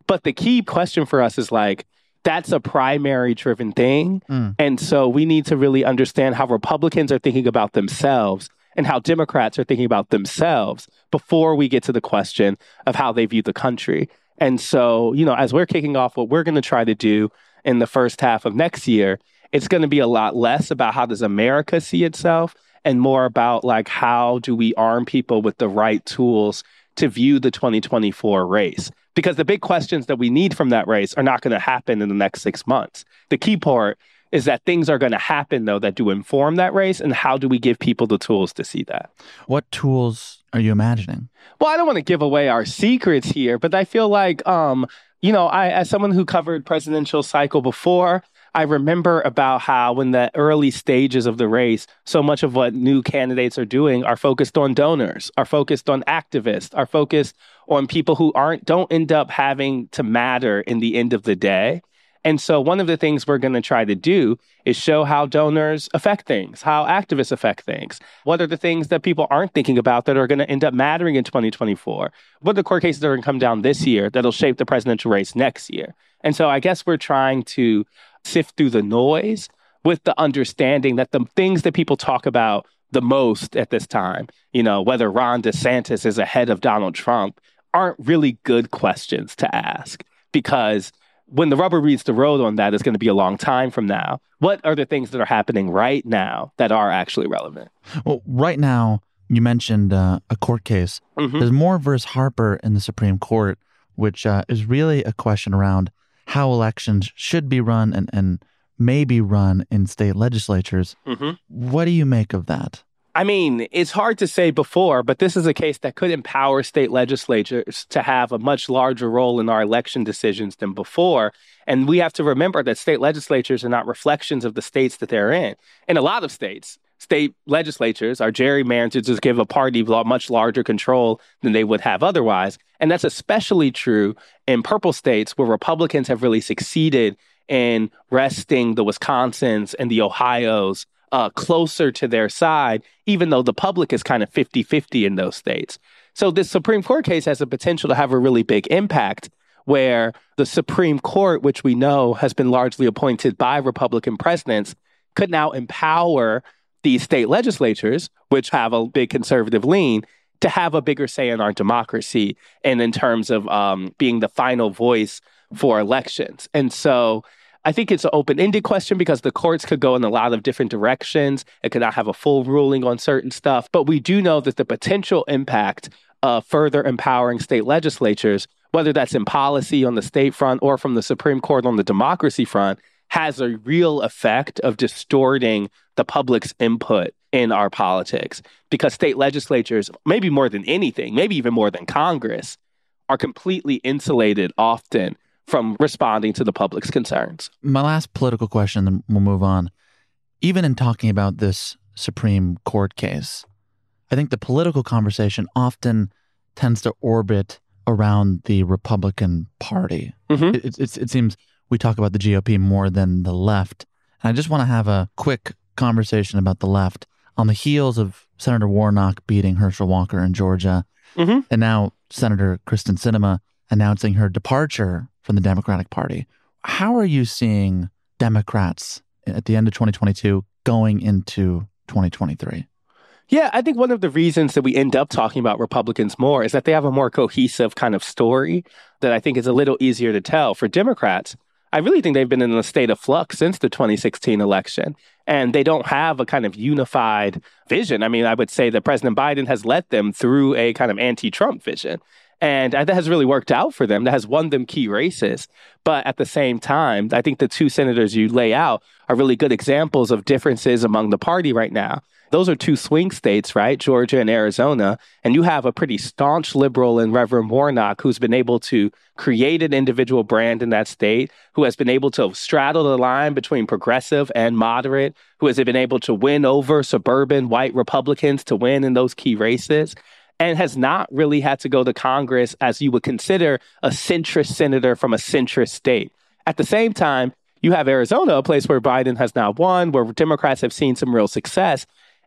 But the key question for us is like, that's a primary driven thing. Mm. And so we need to really understand how Republicans are thinking about themselves and how Democrats are thinking about themselves before we get to the question of how they view the country. And so, you know, as we're kicking off what we're going to try to do in the first half of next year, it's going to be a lot less about how does America see itself and more about like how do we arm people with the right tools to view the 2024 race because the big questions that we need from that race are not going to happen in the next six months. The key part is that things are going to happen, though, that do inform that race. And how do we give people the tools to see that? What tools are you imagining? Well, I don't want to give away our secrets here, but I feel like, um, you know, I, as someone who covered presidential cycle before, I remember about how in the early stages of the race, so much of what new candidates are doing are focused on donors, are focused on activists, are focused on people who aren't don't end up having to matter in the end of the day. And so one of the things we're going to try to do is show how donors affect things, how activists affect things. What are the things that people aren't thinking about that are going to end up mattering in 2024? What are the court cases that are going to come down this year that'll shape the presidential race next year? And so I guess we're trying to sift through the noise with the understanding that the things that people talk about the most at this time, you know, whether Ron DeSantis is ahead of Donald Trump, aren't really good questions to ask because when the rubber meets the road on that is going to be a long time from now. What are the things that are happening right now that are actually relevant? Well, right now, you mentioned uh, a court case. Mm-hmm. There's Moore versus Harper in the Supreme Court, which uh, is really a question around how elections should be run and, and may be run in state legislatures. Mm-hmm. What do you make of that? I mean, it's hard to say before, but this is a case that could empower state legislatures to have a much larger role in our election decisions than before. And we have to remember that state legislatures are not reflections of the states that they're in. In a lot of states, state legislatures are gerrymandered to give a party much larger control than they would have otherwise. And that's especially true in purple states where Republicans have really succeeded in wresting the Wisconsins and the Ohio's uh, closer to their side, even though the public is kind of 50 50 in those states. So this Supreme Court case has the potential to have a really big impact where the Supreme Court, which we know has been largely appointed by Republican presidents, could now empower these state legislatures, which have a big conservative lean, to have a bigger say in our democracy and in terms of um, being the final voice for elections. And so I think it's an open ended question because the courts could go in a lot of different directions. It could not have a full ruling on certain stuff. But we do know that the potential impact of further empowering state legislatures, whether that's in policy on the state front or from the Supreme Court on the democracy front, has a real effect of distorting the public's input in our politics because state legislatures, maybe more than anything, maybe even more than Congress, are completely insulated often from responding to the public's concerns. My last political question, then we'll move on. Even in talking about this Supreme Court case, I think the political conversation often tends to orbit around the Republican Party. Mm-hmm. It, it, it seems we talk about the GOP more than the left. And I just want to have a quick conversation about the left on the heels of Senator Warnock beating Herschel Walker in Georgia, mm-hmm. and now Senator Kyrsten Sinema announcing her departure from the Democratic Party. How are you seeing Democrats at the end of 2022 going into 2023? Yeah, I think one of the reasons that we end up talking about Republicans more is that they have a more cohesive kind of story that I think is a little easier to tell. For Democrats, I really think they've been in a state of flux since the 2016 election and they don't have a kind of unified vision. I mean, I would say that President Biden has led them through a kind of anti Trump vision. And that has really worked out for them. That has won them key races. But at the same time, I think the two senators you lay out are really good examples of differences among the party right now. Those are two swing states, right? Georgia and Arizona. And you have a pretty staunch liberal in Reverend Warnock who's been able to create an individual brand in that state, who has been able to straddle the line between progressive and moderate, who has been able to win over suburban white Republicans to win in those key races and has not really had to go to Congress as you would consider a centrist senator from a centrist state. At the same time, you have Arizona, a place where Biden has now won, where Democrats have seen some real success.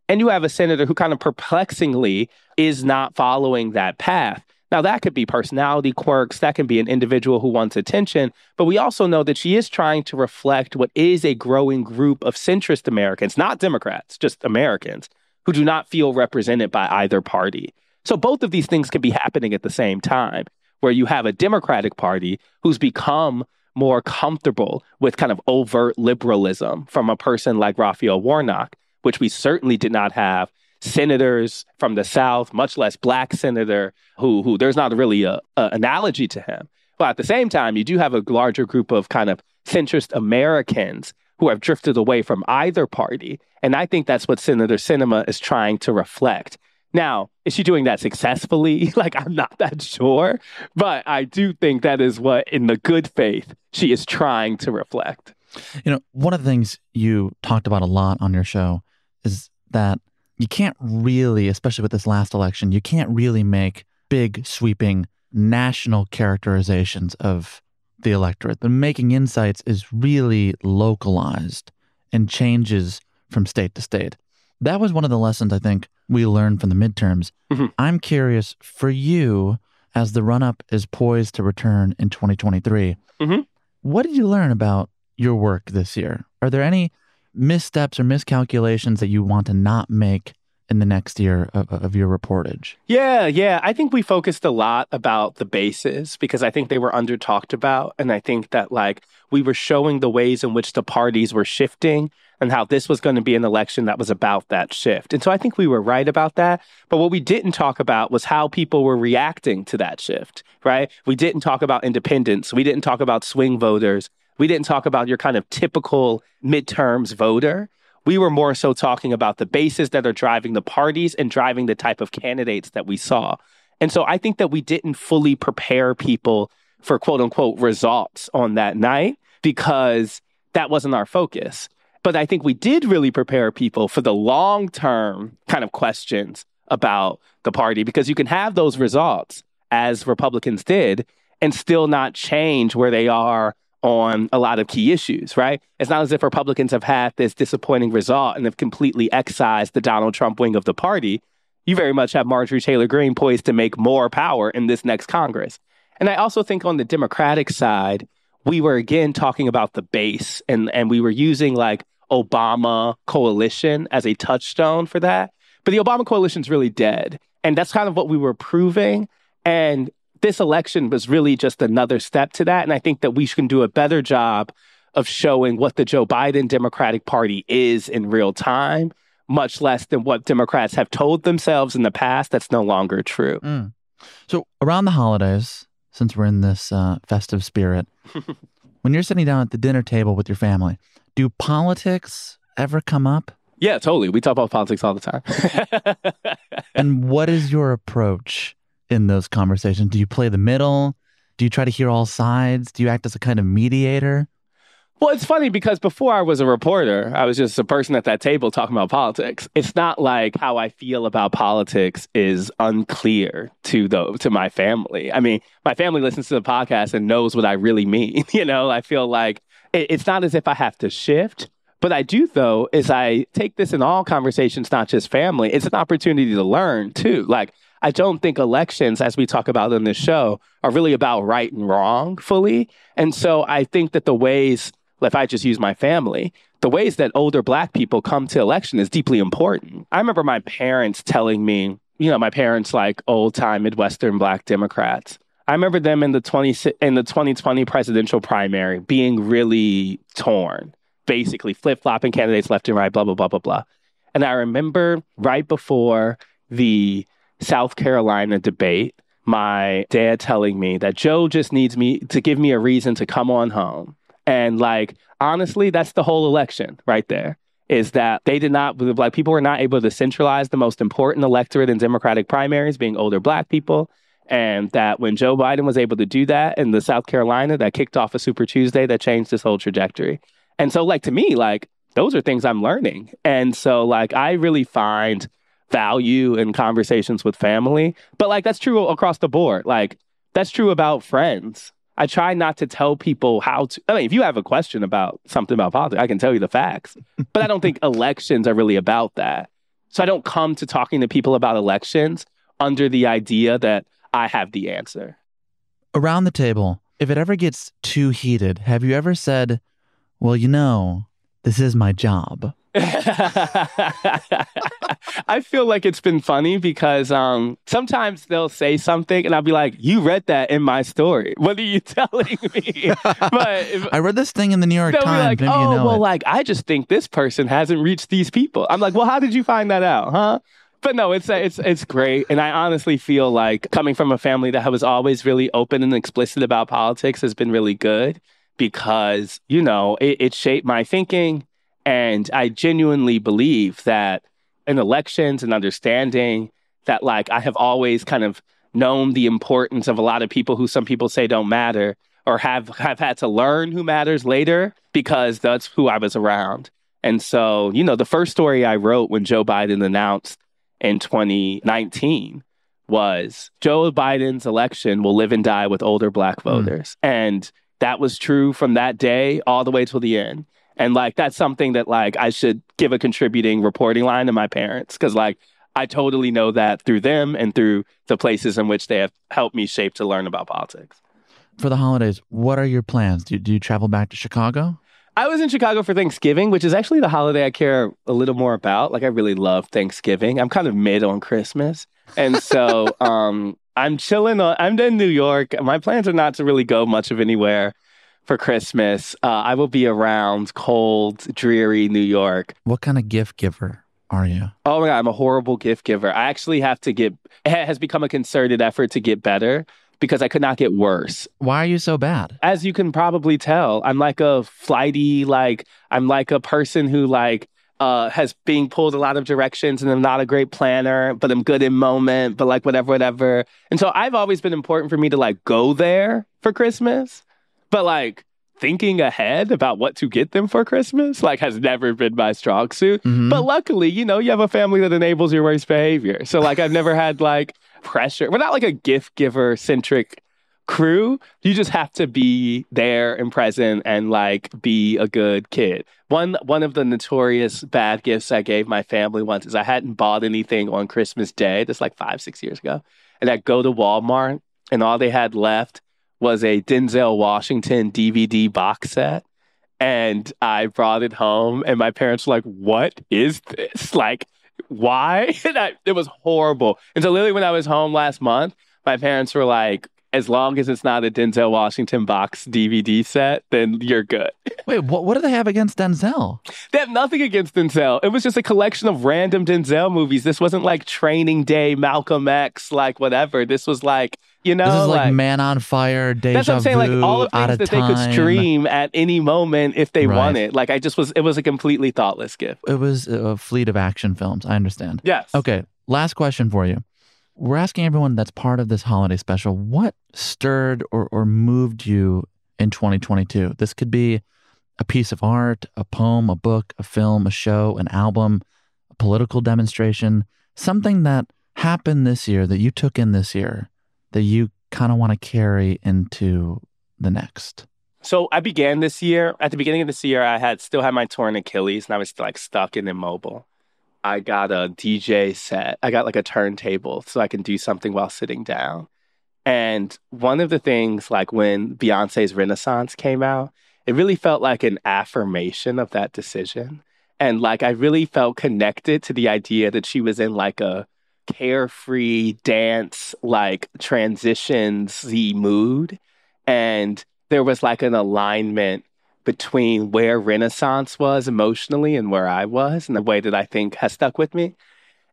And you have a senator who kind of perplexingly is not following that path. Now, that could be personality quirks, that can be an individual who wants attention, but we also know that she is trying to reflect what is a growing group of centrist Americans, not Democrats, just Americans, who do not feel represented by either party. So both of these things can be happening at the same time, where you have a Democratic Party who's become more comfortable with kind of overt liberalism from a person like Raphael Warnock which we certainly did not have senators from the South, much less black senator who who there's not really a, a, analogy to him. But at the same time, you do have a larger group of kind of centrist Americans who have drifted away from either party. And I think that's what Senator Sinema is trying to reflect. Now, is she doing that successfully? Like, I'm not that sure. But I do think that is what, in the good faith, she is trying to reflect. You know, one of the things you talked about a lot on your show is that you can't really, especially with this last election, you can't really make big, sweeping national characterizations of the electorate. The making insights is really localized and changes from state to state. That was one of the lessons I think we learned from the midterms. Mm-hmm. I'm curious for you, as the run up is poised to return in 2023, mm-hmm. what did you learn about your work this year? Are there any missteps or miscalculations that you want to not make in the next year of, of, your reportage? Yeah, yeah. I think we focused a lot about the bases because I think they were under talked about. And I think that like we were showing the ways in which the parties were shifting and how this was going to be an election that was about that shift. And so I think we were right about that. But what we didn't talk about was how people were reacting to that shift, right? We didn't talk about independents. We didn't talk about swing voters. We didn't talk about your kind of typical midterms voter. We were more so talking about the bases that are driving the parties and driving the type of candidates that we saw. And so I think that we didn't fully prepare people for quote unquote results on that night because that wasn't our focus. But I think we did really prepare people for the long term kind of questions about the party because you can have those results as Republicans did and still not change where they are on a lot of key issues, right? It's not as if Republicans have had this disappointing result and have completely excised the Donald Trump wing of the party. you very much have Marjorie Taylor Greene poised to make more power in this next Congress. And I also think on the Democratic side, we were again talking about the base and, and we were using like Obama coalition as a touchstone for that. But the Obama coalition's really dead. And that's kind of what we were proving. And this election was really just another step to that. And I think that we can do a better job of showing what the Joe Biden Democratic Party is in real time, much less than what Democrats have told themselves in the past. That's no longer true. Mm. So, around the holidays, since we're in this uh, festive spirit, when you're sitting down at the dinner table with your family, do politics ever come up? Yeah, totally. We talk about politics all the time. and what is your approach in those conversations? Do you play the middle? Do you try to hear all sides? Do you act as a kind of mediator? Well, it's funny because before I was a reporter, I was just a person at that table talking about politics. It's not like how I feel about politics is unclear to the to my family. I mean, my family listens to the podcast and knows what I really mean. You know, I feel like it, it's not as if I have to shift. But I do, though, is I take this in all conversations, not just family. It's an opportunity to learn, too. Like, I don't think elections, as we talk about in this show, are really about right and wrong fully. And so I think that the ways if I just use my family, the ways that older black people come to election is deeply important. I remember my parents telling me, you know, my parents like old time Midwestern black Democrats. I remember them in the 20 in the 2020 presidential primary being really torn, basically flip-flopping candidates left and right, blah blah blah blah blah. And I remember right before the South Carolina debate, my dad telling me that Joe just needs me to give me a reason to come on home and like, honestly, that's the whole election right there. Is that they did not, like, people were not able to centralize the most important electorate in Democratic primaries, being older black people. And that when Joe Biden was able to do that in the South Carolina, that kicked off a Super Tuesday that changed this whole trajectory. And so, like, to me, like, those are things I'm learning. And so, like, I really find value in conversations with family. But, like, that's true across the board. Like, that's true about friends. I try not to tell people how to. I mean, if you have a question about something about politics, I can tell you the facts. but I don't think elections are really about that. So I don't come to talking to people about elections under the idea that I have the answer. Around the table, if it ever gets too heated, have you ever said, well, you know, this is my job? I feel like it's been funny because um, sometimes they'll say something and I'll be like, "You read that in my story. What are you telling me?" but if, I read this thing in the New York Times. Like, "Oh, you know well, it. like I just think this person hasn't reached these people." I'm like, "Well, how did you find that out, huh?" But no, it's it's it's great, and I honestly feel like coming from a family that was always really open and explicit about politics has been really good because you know it, it shaped my thinking and I genuinely believe that in elections and understanding that, like, I have always kind of known the importance of a lot of people who some people say don't matter or have, have had to learn who matters later because that's who I was around. And so, you know, the first story I wrote when Joe Biden announced in 2019 was Joe Biden's election will live and die with older black voters. Mm. And that was true from that day all the way till the end. And like that's something that like I should give a contributing reporting line to my parents because like I totally know that through them and through the places in which they have helped me shape to learn about politics. For the holidays, what are your plans? Do, do you travel back to Chicago? I was in Chicago for Thanksgiving, which is actually the holiday I care a little more about. Like I really love Thanksgiving. I'm kind of mid on Christmas. And so um I'm chilling on I'm in New York. My plans are not to really go much of anywhere for Christmas. Uh, I will be around cold, dreary New York. What kind of gift giver are you? Oh my God, I'm a horrible gift giver. I actually have to get, it has become a concerted effort to get better because I could not get worse. Why are you so bad? As you can probably tell, I'm like a flighty, like, I'm like a person who, like, uh, has being pulled a lot of directions and I'm not a great planner, but I'm good in moment, but like whatever, whatever. And so I've always been important for me to like go there for Christmas. But like thinking ahead about what to get them for Christmas, like has never been my strong suit. Mm-hmm. But luckily, you know, you have a family that enables your worst behavior. So like I've never had like pressure. We're not like a gift giver centric crew, you just have to be there and present and like be a good kid. One one of the notorious bad gifts I gave my family once is I hadn't bought anything on Christmas Day. This like five, six years ago. And I go to Walmart and all they had left was a Denzel Washington DVD box set. And I brought it home and my parents were like, What is this? Like, why? And I, it was horrible. And so literally when I was home last month, my parents were like, as long as it's not a Denzel Washington box DVD set, then you're good. Wait, what, what do they have against Denzel? They have nothing against Denzel. It was just a collection of random Denzel movies. This wasn't like Training Day, Malcolm X, like whatever. This was like, you know, this is like, like Man on Fire, Deja That's what I'm saying. Like all the things that time. they could stream at any moment if they right. wanted. Like I just was, it was a completely thoughtless gift. It was a fleet of action films. I understand. Yes. Okay. Last question for you we're asking everyone that's part of this holiday special what stirred or, or moved you in 2022. This could be a piece of art, a poem, a book, a film, a show, an album, a political demonstration, something that happened this year that you took in this year that you kind of want to carry into the next. So I began this year. At the beginning of this year, I had still had my torn Achilles, and I was like stuck and immobile. I got a DJ set. I got like a turntable so I can do something while sitting down. And one of the things, like when Beyonce's Renaissance came out, it really felt like an affirmation of that decision. And like I really felt connected to the idea that she was in like a carefree dance, like transitions the mood. And there was like an alignment between where Renaissance was emotionally and where I was, and the way that I think has stuck with me.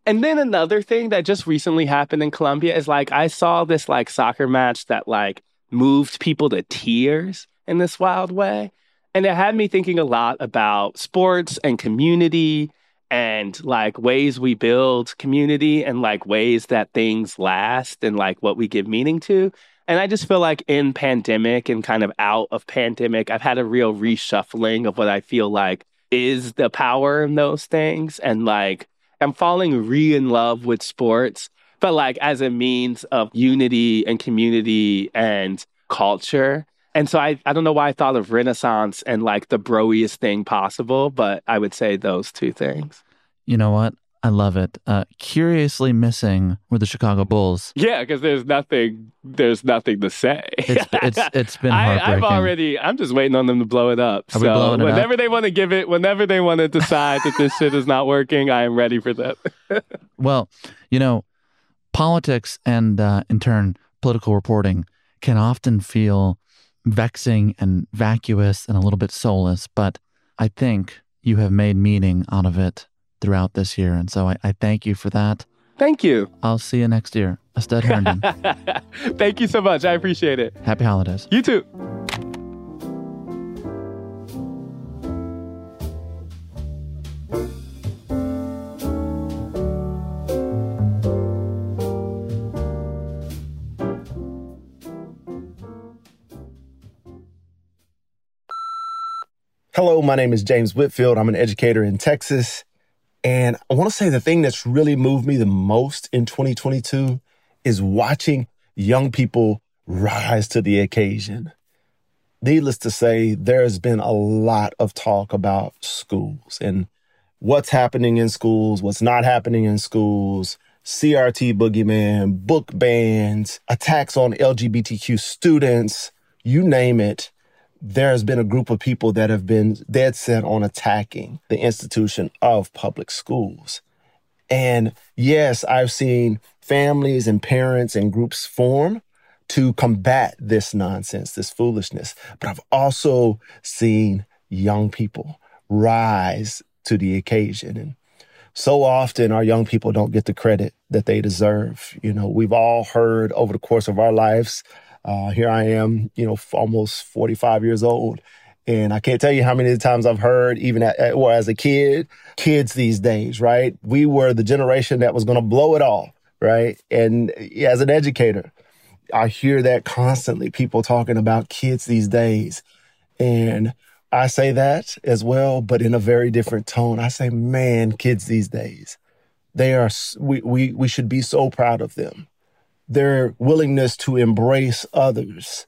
And then another thing that just recently happened in Colombia is like I saw this like soccer match that like moved people to tears in this wild way. And it had me thinking a lot about sports and community and like ways we build community and like ways that things last and like what we give meaning to. And I just feel like in pandemic and kind of out of pandemic, I've had a real reshuffling of what I feel like is the power in those things. And like, I'm falling re in love with sports, but like as a means of unity and community and culture. And so I, I don't know why I thought of Renaissance and like the broiest thing possible, but I would say those two things. You know what? I love it. Uh, curiously missing were the Chicago Bulls. Yeah, because there's nothing, there's nothing to say. it's, it's, it's been heartbreaking. I, have already, I'm just waiting on them to blow it up. Are so we blowing it whenever up? they want to give it, whenever they want to decide that this shit is not working, I am ready for that. well, you know, politics and uh, in turn political reporting can often feel vexing and vacuous and a little bit soulless, but I think you have made meaning out of it throughout this year. And so I, I thank you for that. Thank you. I'll see you next year. Astead Herndon. thank you so much. I appreciate it. Happy holidays. You too. Hello, my name is James Whitfield. I'm an educator in Texas. And I want to say the thing that's really moved me the most in 2022 is watching young people rise to the occasion. Needless to say, there's been a lot of talk about schools and what's happening in schools, what's not happening in schools, CRT boogeyman, book bans, attacks on LGBTQ students, you name it there has been a group of people that have been dead set on attacking the institution of public schools. And yes, I've seen families and parents and groups form to combat this nonsense, this foolishness. But I've also seen young people rise to the occasion. And so often our young people don't get the credit that they deserve. You know, we've all heard over the course of our lives uh, here I am, you know, almost 45 years old. And I can't tell you how many times I've heard, even at, at, as a kid, kids these days, right? We were the generation that was going to blow it all, right? And as an educator, I hear that constantly, people talking about kids these days. And I say that as well, but in a very different tone. I say, man, kids these days, they are, we, we, we should be so proud of them their willingness to embrace others,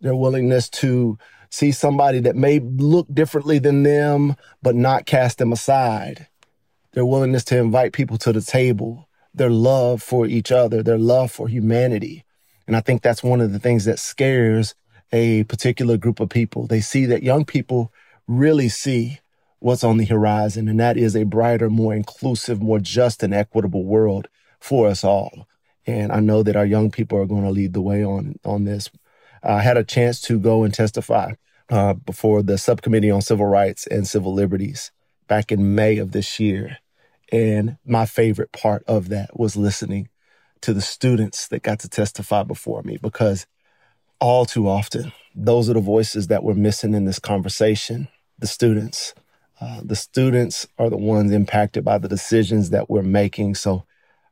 their willingness to see somebody that may look differently than them, but not cast them aside, their willingness to invite people to the table, their love for each other, their love for humanity. And I think that's one of the things that scares a particular group of people. They see that young people really see what's on the horizon, and that is a brighter, more inclusive, more just and equitable world for us all. And I know that our young people are going to lead the way on on this. I had a chance to go and testify uh, before the subcommittee on civil rights and civil liberties back in May of this year. And my favorite part of that was listening to the students that got to testify before me because all too often, those are the voices that we're missing in this conversation. The students. Uh, the students are the ones impacted by the decisions that we're making. So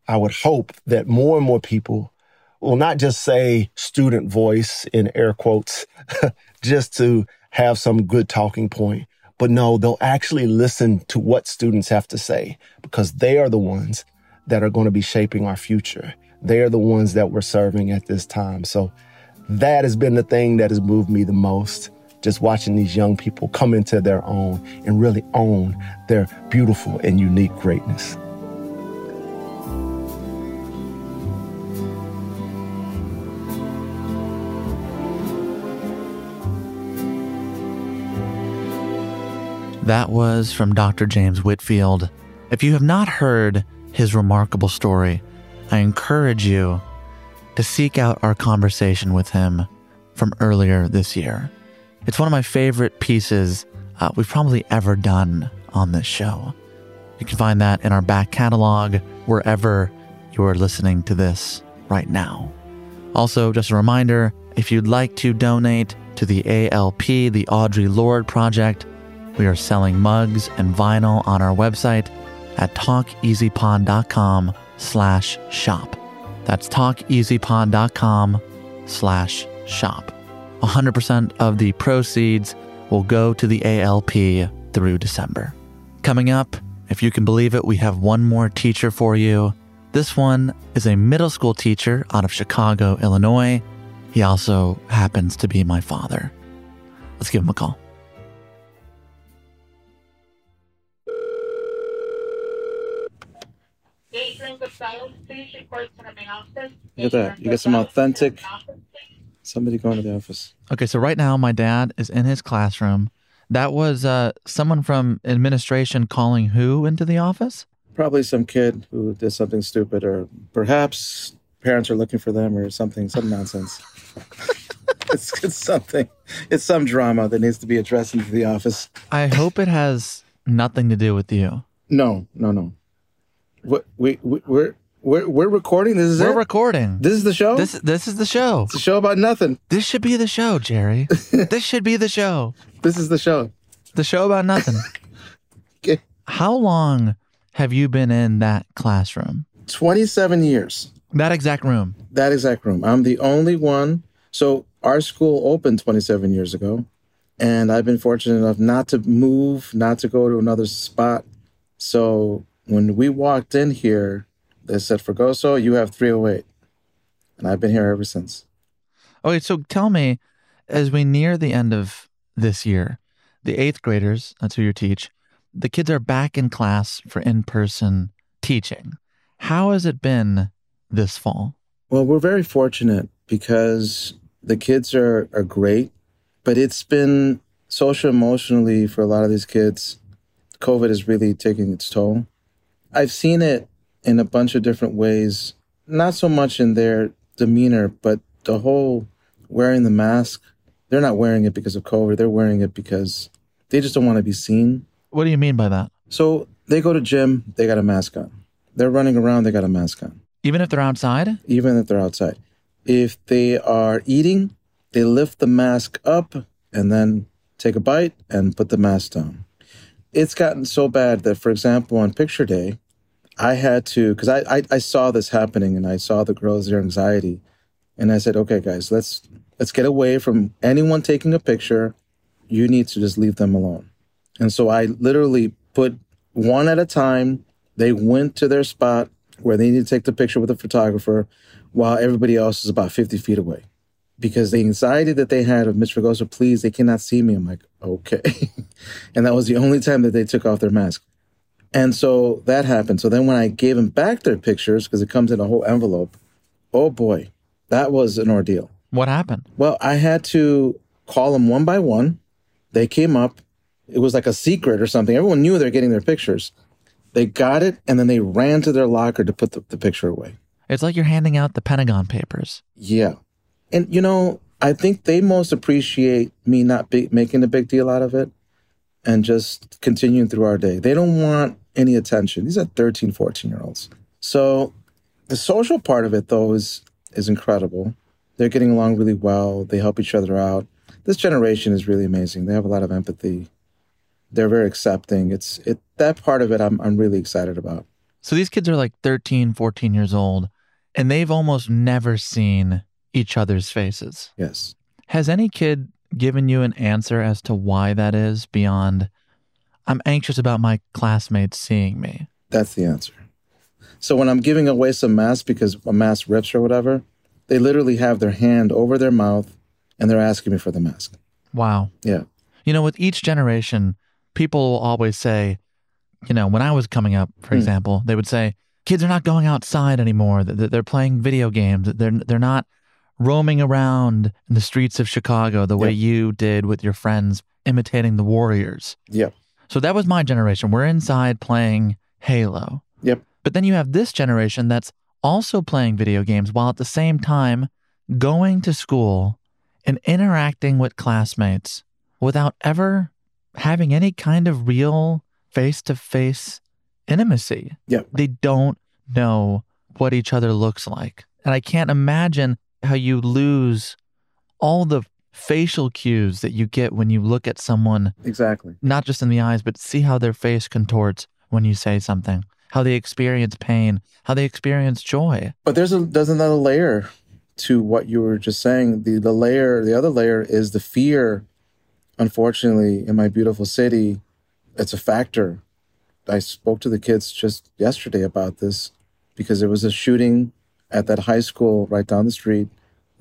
I would hope that more and more people will not just say student voice in air quotes, just to have some good talking point, but no, they'll actually listen to what students have to say because they are the ones that are going to be shaping our future. They are the ones that we're serving at this time. So that has been the thing that has moved me the most. Just watching these young people come into their own and really own their beautiful and unique greatness. That was from Dr. James Whitfield. If you have not heard his remarkable story, I encourage you to seek out our conversation with him from earlier this year. It's one of my favorite pieces uh, we've probably ever done on this show. You can find that in our back catalog wherever you are listening to this right now. Also, just a reminder if you'd like to donate to the ALP, the Audre Lorde Project, we are selling mugs and vinyl on our website at talkeasypod.com slash shop. That's talkeasypod.com slash shop. 100% of the proceeds will go to the ALP through December. Coming up, if you can believe it, we have one more teacher for you. This one is a middle school teacher out of Chicago, Illinois. He also happens to be my father. Let's give him a call. Look at that. You got some authentic somebody going to the office. Okay, so right now my dad is in his classroom. That was uh, someone from administration calling who into the office? Probably some kid who did something stupid, or perhaps parents are looking for them, or something, some nonsense. it's, it's something. It's some drama that needs to be addressed into the office. I hope it has nothing to do with you. No, no, no. What we, we we're we're we're recording. This is We're it. recording. This is the show. This this is the show. It's a show about nothing. This should be the show, Jerry. this should be the show. This is the show. The show about nothing. Okay. How long have you been in that classroom? Twenty-seven years. That exact room. That exact room. I'm the only one. So our school opened 27 years ago, and I've been fortunate enough not to move, not to go to another spot. So when we walked in here, they said, Fragoso, you have 308. And I've been here ever since. Okay, so tell me, as we near the end of this year, the eighth graders, that's who you teach, the kids are back in class for in person teaching. How has it been this fall? Well, we're very fortunate because the kids are, are great, but it's been social emotionally for a lot of these kids. COVID is really taking its toll. I've seen it in a bunch of different ways, not so much in their demeanor, but the whole wearing the mask. They're not wearing it because of COVID. They're wearing it because they just don't want to be seen. What do you mean by that? So they go to gym, they got a mask on. They're running around, they got a mask on. Even if they're outside? Even if they're outside. If they are eating, they lift the mask up and then take a bite and put the mask down. It's gotten so bad that, for example, on picture day, I had to because I, I I saw this happening and I saw the girls their anxiety, and I said, okay, guys, let's let's get away from anyone taking a picture. You need to just leave them alone. And so I literally put one at a time. They went to their spot where they need to take the picture with the photographer. while everybody else is about 50 feet away. Because the anxiety that they had of Mr. Fragoso, please, they cannot see me. I'm like, okay. and that was the only time that they took off their mask. And so that happened. So then when I gave them back their pictures, because it comes in a whole envelope, oh boy, that was an ordeal. What happened? Well, I had to call them one by one. They came up. It was like a secret or something. Everyone knew they're getting their pictures. They got it and then they ran to their locker to put the, the picture away. It's like you're handing out the Pentagon Papers. Yeah. And, you know, I think they most appreciate me not be, making a big deal out of it and just continuing through our day. They don't want any attention. These are 13, 14 year olds. So the social part of it, though, is, is incredible. They're getting along really well. They help each other out. This generation is really amazing. They have a lot of empathy. They're very accepting. It's it that part of it I'm I'm really excited about. So these kids are like 13, 14 years old, and they've almost never seen each other's faces. Yes. Has any kid given you an answer as to why that is beyond, I'm anxious about my classmates seeing me? That's the answer. So when I'm giving away some masks because a mask rips or whatever, they literally have their hand over their mouth and they're asking me for the mask. Wow. Yeah. You know, with each generation, people will always say, you know, when I was coming up, for Hmm. example, they would say, kids are not going outside anymore. They're, they're playing video games. They're, they're not roaming around in the streets of Chicago the way you did with your friends imitating the Warriors. Yep. So that was my generation. We're inside playing Halo. Yep. But then you have this generation that's also playing video games while at the same time going to school and interacting with classmates without ever having any kind of real face to face intimacy. Yep. They don't know what each other looks like. And I can't imagine how you lose all the facial cues that you get when you look at someone Exactly. not just in the eyes, but see how their face contorts when you say something, how they experience pain, how they experience joy. But there's a there's another layer to what you were just saying. The the layer, the other layer is the fear. Unfortunately, in my beautiful city, it's a factor. I spoke to the kids just yesterday about this because there was a shooting at that high school right down the street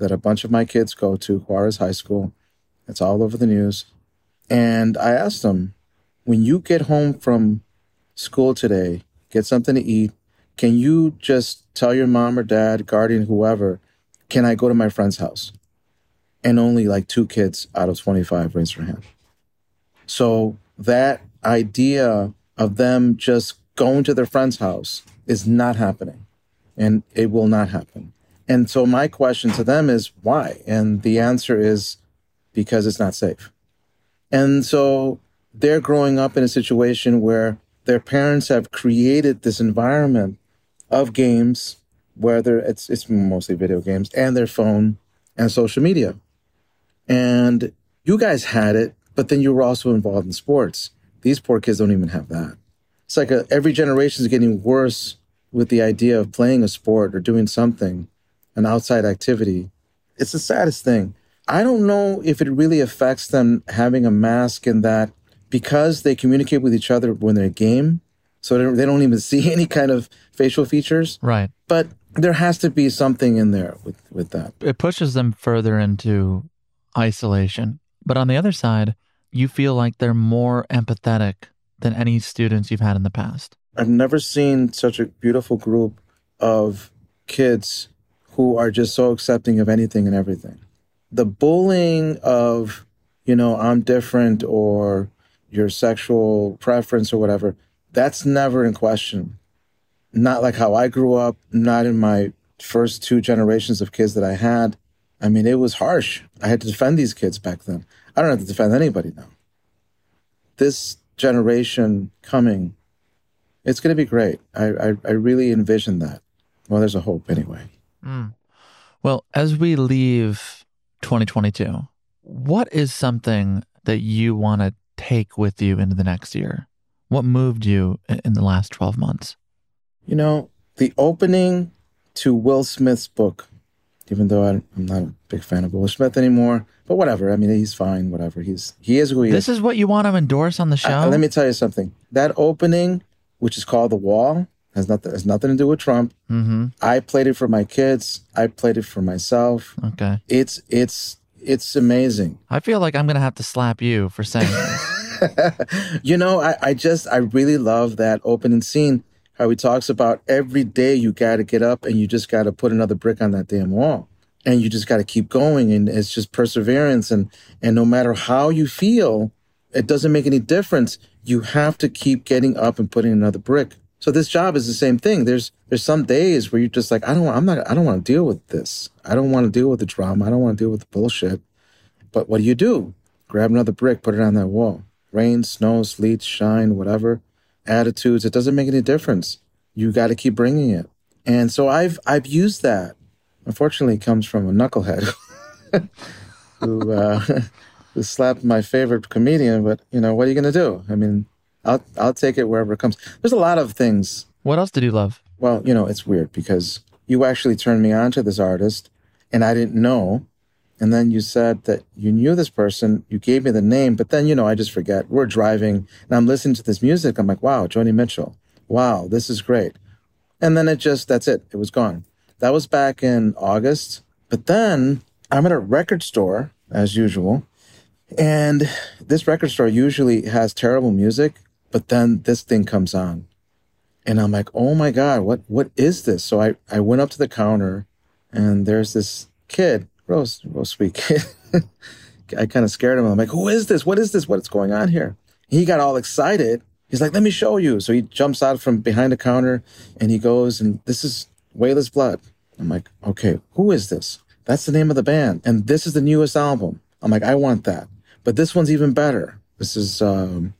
that a bunch of my kids go to, Juarez High School. It's all over the news. And I asked them, when you get home from school today, get something to eat, can you just tell your mom or dad, guardian, whoever, can I go to my friend's house? And only like two kids out of 25 raised their hand. So that idea of them just going to their friend's house is not happening and it will not happen. And so my question to them is why? And the answer is because it's not safe. And so they're growing up in a situation where their parents have created this environment of games, whether it's it's mostly video games and their phone and social media. And you guys had it, but then you were also involved in sports. These poor kids don't even have that. It's like a, every generation is getting worse with the idea of playing a sport or doing something, an outside activity. It's the saddest thing. I don't know if it really affects them having a mask in that because they communicate with each other when they're game, so they don't- they don't even see any kind of facial features. Right. But there has to be something in there with, with that. It pushes them further into isolation. But on the other side, you feel like they're more empathetic than any students you've had in the past. I've never seen such a beautiful group of kids who are just so accepting of anything and everything. The bullying of, you know, I'm different or your sexual preference or whatever, that's never in question. Not like how I grew up, not in my first two generations of kids that I had. I mean, it was harsh. I had to defend these kids back then. I don't have to defend anybody now. This generation coming, it's going to be great. I, I, I really envision that. Well, there's a hope anyway. Well, as we leave 2022, what is something that you want to take with you into the next year? What moved you in the last 12 months? You know, the opening to Will Smith's book, even though I'm not a big fan of Will Smith anymore, but whatever. I mean, he's fine, whatever. He's he is who he This is. is what you want to endorse on the show? Uh, let me tell you something. That opening, which is called The Wall, Has nothing has nothing to do with Trump. Mm-hmm. I played it for my kids. I played it for myself. Okay. It's it's it's amazing. I feel like I'm gonna have to slap you for saying this. you know, I, I just I really love that opening scene. How he talks about every day you got to get up and you just got to put another brick on that damn wall, and you just got to keep going, and it's just perseverance, and and no matter how you feel, it doesn't make any difference. You have to keep getting up and putting another brick. So this job is the same thing. There's there's some days where you're just like, I don't I'm not I don't want to deal with this. I don't want to deal with the drama. I don't want to deal with the bullshit. But what do you do? Grab another brick, put it on that wall. Rain, snow, sleet, shine, whatever. Attitudes, it doesn't make any difference. You got to keep bringing it. And so I've I've used that. Unfortunately, it comes from a knucklehead who uh, who slapped my favorite comedian. But you know what are you going to do? I mean, I'll I'll take it wherever it comes. There's a lot of things. What else did you love? Well, you know, it's weird because you actually turned me on to this artist, and I didn't know. And then you said that you knew this person. You gave me the name, but then you know I just forget. We're driving, and I'm listening to this music. I'm like, wow, Joni Mitchell. Wow, this is great. And then it just that's it. It was gone. That was back in August. But then I'm at a record store as usual. And this record store usually has terrible music, but then this thing comes on. And I'm like, oh my God, what what is this? So I, I went up to the counter and there's this kid, real, real sweet kid. I kind of scared him. I'm like, who is this? What is this? What's going on here? He got all excited. He's like, let me show you. So he jumps out from behind the counter and he goes, and this is Whalers Blood. I'm like, okay, who is this? That's the name of the band. And this is the newest album. I'm like, I want that. But this one's even better. This is um,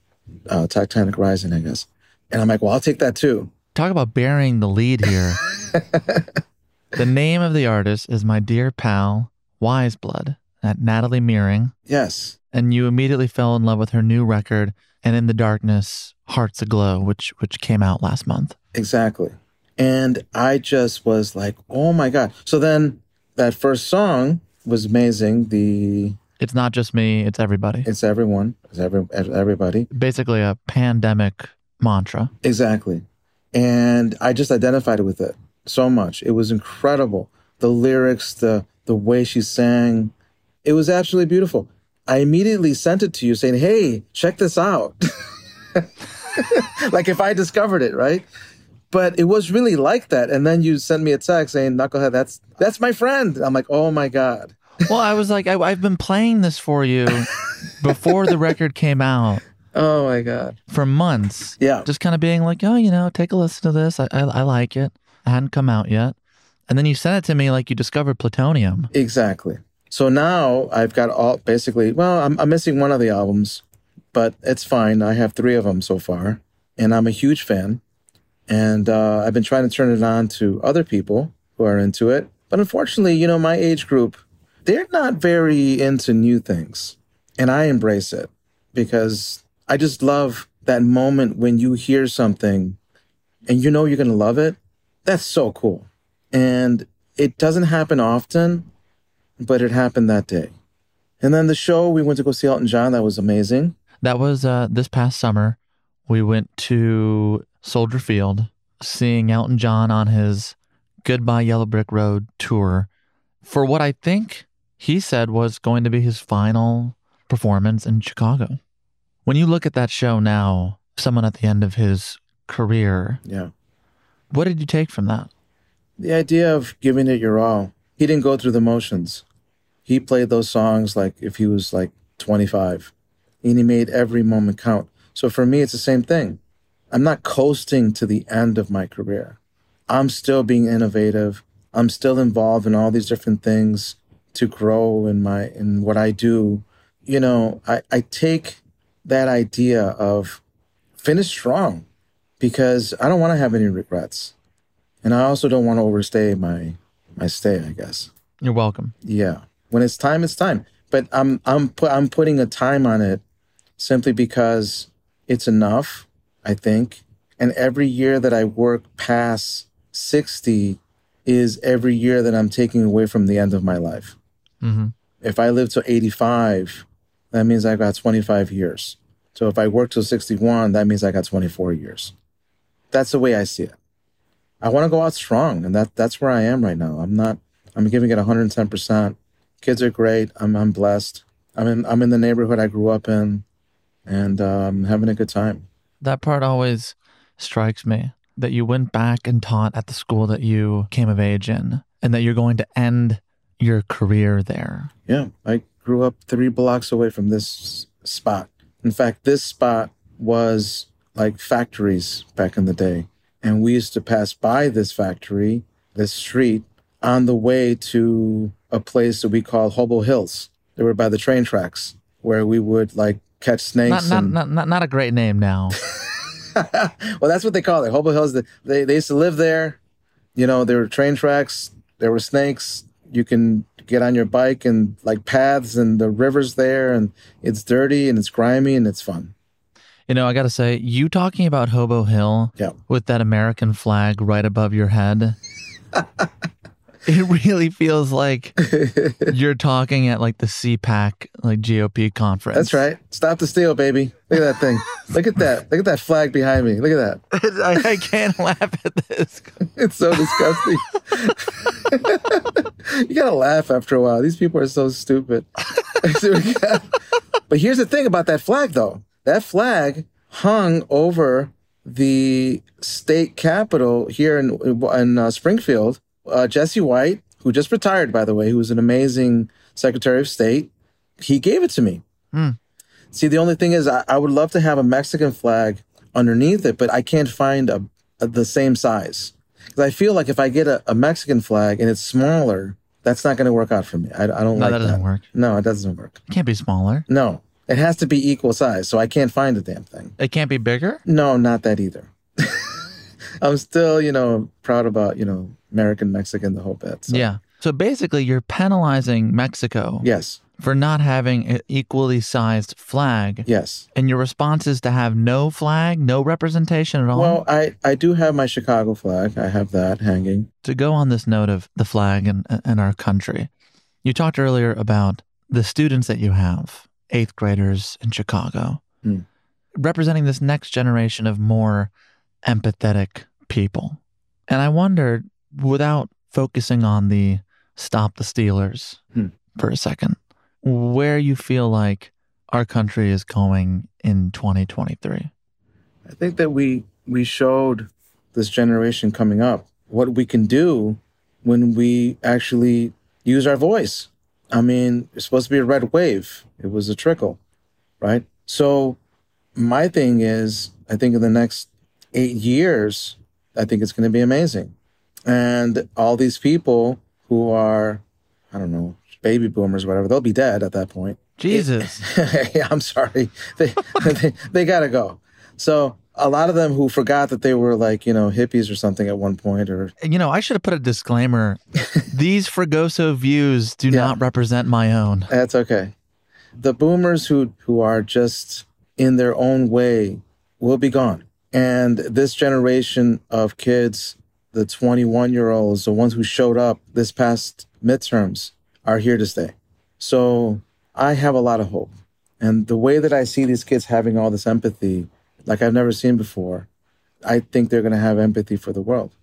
uh, Titanic Rising, I guess. And I'm like, well, I'll take that too. Talk about bearing the lead here. the name of the artist is my dear pal, Weyes Blood, at Natalie Mering. Yes. And you immediately fell in love with her new record, And in the Darkness, Hearts Aglow, which which came out last month. Exactly. And I just was like, oh my God. So then that first song was amazing. The It's not just me, it's everybody. It's everyone. It's every, everybody. Basically a pandemic mantra. Exactly. And I just identified with it so much. It was incredible. The lyrics, the the way she sang, it was absolutely beautiful. I immediately sent it to you saying, "Hey, check this out." like if I discovered it, right? But it was really like that. And then you sent me a text saying, "Knucklehead, that's that's my friend." I'm like, "Oh my god." Well, I was like, I, I've been playing this for you before the record came out. Oh my god! For months, yeah, just kind of being like, oh, you know, take a listen to this. I, I, I like it. It hadn't come out yet, and then you sent it to me like you discovered plutonium. Exactly. So now I've got all basically. Well, I'm, I'm missing one of the albums, but it's fine. I have three of them so far, and I'm a huge fan. And uh, I've been trying to turn it on to other people who are into it, but unfortunately, you know, my age group, they're not very into new things, and I embrace it because I just love that moment when you hear something and you know you're going to love it. That's so cool. And it doesn't happen often, but it happened that day. And then the show, we went to go see Elton John. That was amazing. That was uh, this past summer. We went to Soldier Field, seeing Elton John on his Goodbye Yellow Brick Road tour for what I think he said was going to be his final performance in Chicago. When you look at that show now, someone at the end of his career, yeah, what did you take from that? The idea of giving it your all. He didn't go through the motions. He played those songs like if he was like 25, and he made every moment count. So for me, it's the same thing. I'm not coasting to the end of my career. I'm still being innovative. I'm still involved in all these different things to grow in my in what I do. You know, I, I take that idea of finish strong because I don't want to have any regrets. And I also don't want to overstay my my stay, I guess. You're welcome. Yeah. When it's time, it's time. But I'm I'm pu- I'm putting a time on it simply because it's enough, I think. And every year that I work past 60 is every year that I'm taking away from the end of my life. Mm-hmm. If I live till 85, that means I've got 25 years. So if I work till 61, that means I got 24 years. That's the way I see it. I want to go out strong, and that that's where I am right now. I'm not. I'm giving it 110. percent Kids are great. I'm I'm blessed. I'm in I'm in the neighborhood I grew up in, and um, having a good time. That part always strikes me that you went back and taught at the school that you came of age in, and that you're going to end your career there. Yeah, I grew up three blocks away from this spot. In fact, this spot was like factories back in the day. And we used to pass by this factory, this street, on the way to a place that we call Hobo Hills. They were by the train tracks where we would like catch snakes. Not, and... not, not, not a great name now. well, that's what they call it. Hobo Hills. They, they used to live there. You know, there were train tracks, there were snakes. You can get on your bike and like paths and the rivers there, and it's dirty and it's grimy and it's fun. You know, I got to say, you talking about Hobo Hill yeah. with that American flag right above your head, it really feels like you're talking at like the CPAC, like GOP conference. That's right. Stop the steal, baby. Look at that thing. Look at that. Look at that flag behind me. Look at that. I, I can't laugh at this. it's so disgusting. you gotta laugh after a while. These people are so stupid. but here's the thing about that flag, though that flag hung over the state capitol here in, in uh, Springfield. Uh, Jesse White, who just retired, by the way, who was an amazing Secretary of State, he gave it to me. Hmm. See, the only thing is, I, I, would love to have a Mexican flag underneath it, but I can't find a, a the same size. Because I feel like if I get a, a, Mexican flag and it's smaller, that's not going to work out for me. I, I don't no, like that. doesn't that. work. No, it doesn't work. It can't be smaller. No, it has to be equal size, so I can't find the damn thing. It can't be bigger? No, not that either. I'm still, you know, proud about, you know, American Mexican, the whole bit. So. Yeah. So basically, you're penalizing Mexico. Yes. For not having an equally sized flag. Yes. And your response is to have no flag, no representation at all? Well, I, I do have my Chicago flag. I have that hanging. To go on this note of the flag and, and our country, you talked earlier about the students that you have eighth graders in Chicago, mm. representing this next generation of more empathetic people. And I wondered, without focusing on the stop the Steelers mm. for a second, where you feel like our country is going in 2023. I think that we we showed this generation coming up what we can do when we actually use our voice. I mean, it's supposed to be a red wave. It was a trickle, right? So my thing is, I think in the next eight years, I think it's going to be amazing. And all these people who are, I don't know, baby boomers, whatever, they'll be dead at that point. Jesus. I'm sorry. They, they, they got to go. So a lot of them who forgot that they were like, you know, hippies or something at one point or you know, I should have put a disclaimer. These Fragoso views do yeah. not represent my own. That's okay. The boomers who who are just in their own way will be gone. And this generation of kids, the 21 year olds, the ones who showed up this past midterms, are here to stay. So I have a lot of hope. And the way that I see these kids having all this empathy like I've never seen before. I think they're going to have empathy for the world.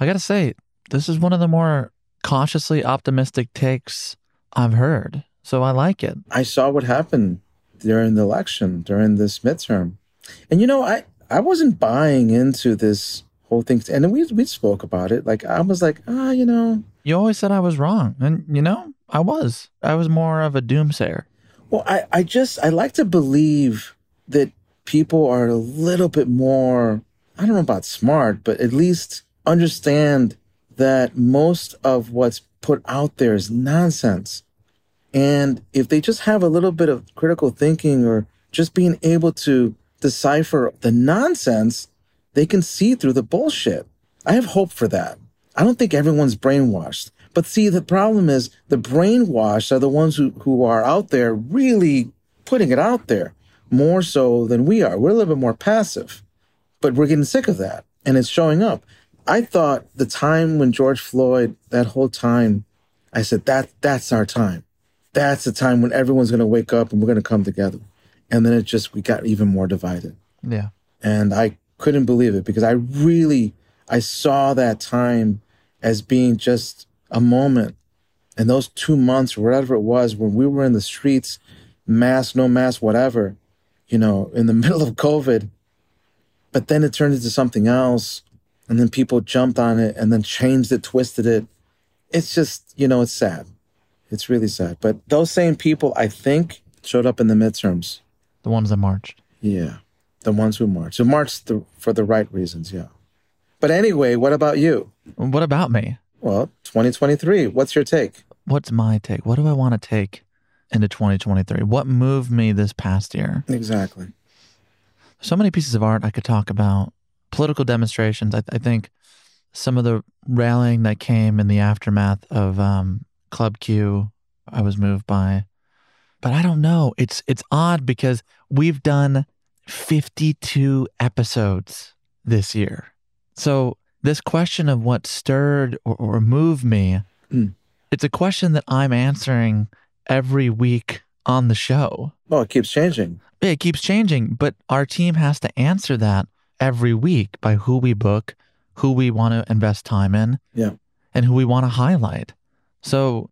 I got to say, this is one of the more cautiously optimistic takes I've heard. So I like it. I saw what happened during the election, during this midterm. And you know, I, I wasn't buying into this whole thing. And we, we spoke about it. Like, I was like, ah, you know. You always said I was wrong. And, you know, I was. I was more of a doomsayer. Well, I, I just, I like to believe that people are a little bit more, I don't know about smart, but at least understand that most of what's put out there is nonsense. And if they just have a little bit of critical thinking or just being able to decipher the nonsense, they can see through the bullshit. I have hope for that. I don't think everyone's brainwashed. But see, the problem is the brainwashed are the ones who, who are out there really putting it out there more so than we are. We're a little bit more passive, but we're getting sick of that and it's showing up. I thought the time when George Floyd, that whole time, I said, that, that's our time. That's the time when everyone's going to wake up and we're going to come together. And then it just, we got even more divided. Yeah. And I couldn't believe it because I really, I saw that time as being just a moment. And those two months, or whatever it was, when we were in the streets, mask, no mask, whatever, you know, in the middle of COVID. But then it turned into something else. And then people jumped on it and then changed it, twisted it. It's just, you know, it's sad. It's really sad. But those same people, I think, showed up in the midterms. The ones that marched. Yeah. The ones who marched. Who marched the, for the right reasons, yeah. But anyway, what about you? What about me? Well, 2023. What's your take? What's my take? What do I want to take into 2023? What moved me this past year? Exactly. So many pieces of art I could talk about. Political demonstrations. I, I think some of the rallying that came in the aftermath of um, Club Q, I was moved by. But I don't know. It's it's odd because we've done 52 episodes this year. So this question of what stirred or, or moved me, Mm. it's a question that I'm answering every week on the show. Oh, it keeps changing. It keeps changing, but our team has to answer that every week by who we book, who we want to invest time in, Yeah. and who we want to highlight. So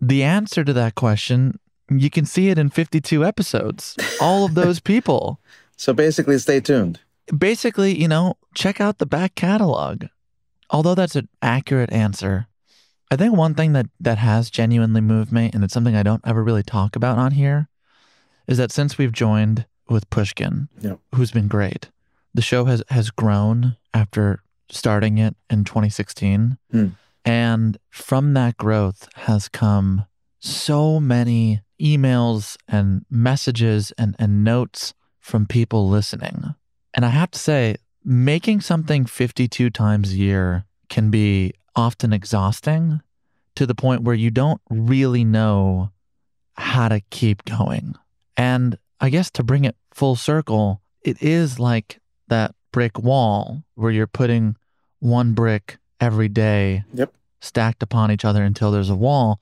the answer to that question, you can see it in 52 episodes. All of those people. So basically, stay tuned. Basically, you know, check out the back catalog. Although that's an accurate answer, I think one thing that that has genuinely moved me, and it's something I don't ever really talk about on here, is that since we've joined with Pushkin, Yep. who's been great, the show has has grown after starting it in 2016, Hmm. and from that growth has come so many emails and messages and, and notes from people listening. And I have to say, making something 52 times a year can be often exhausting to the point where you don't really know how to keep going. And I guess to bring it full circle, it is like that brick wall where you're putting one brick every day Yep. stacked upon each other until there's a wall.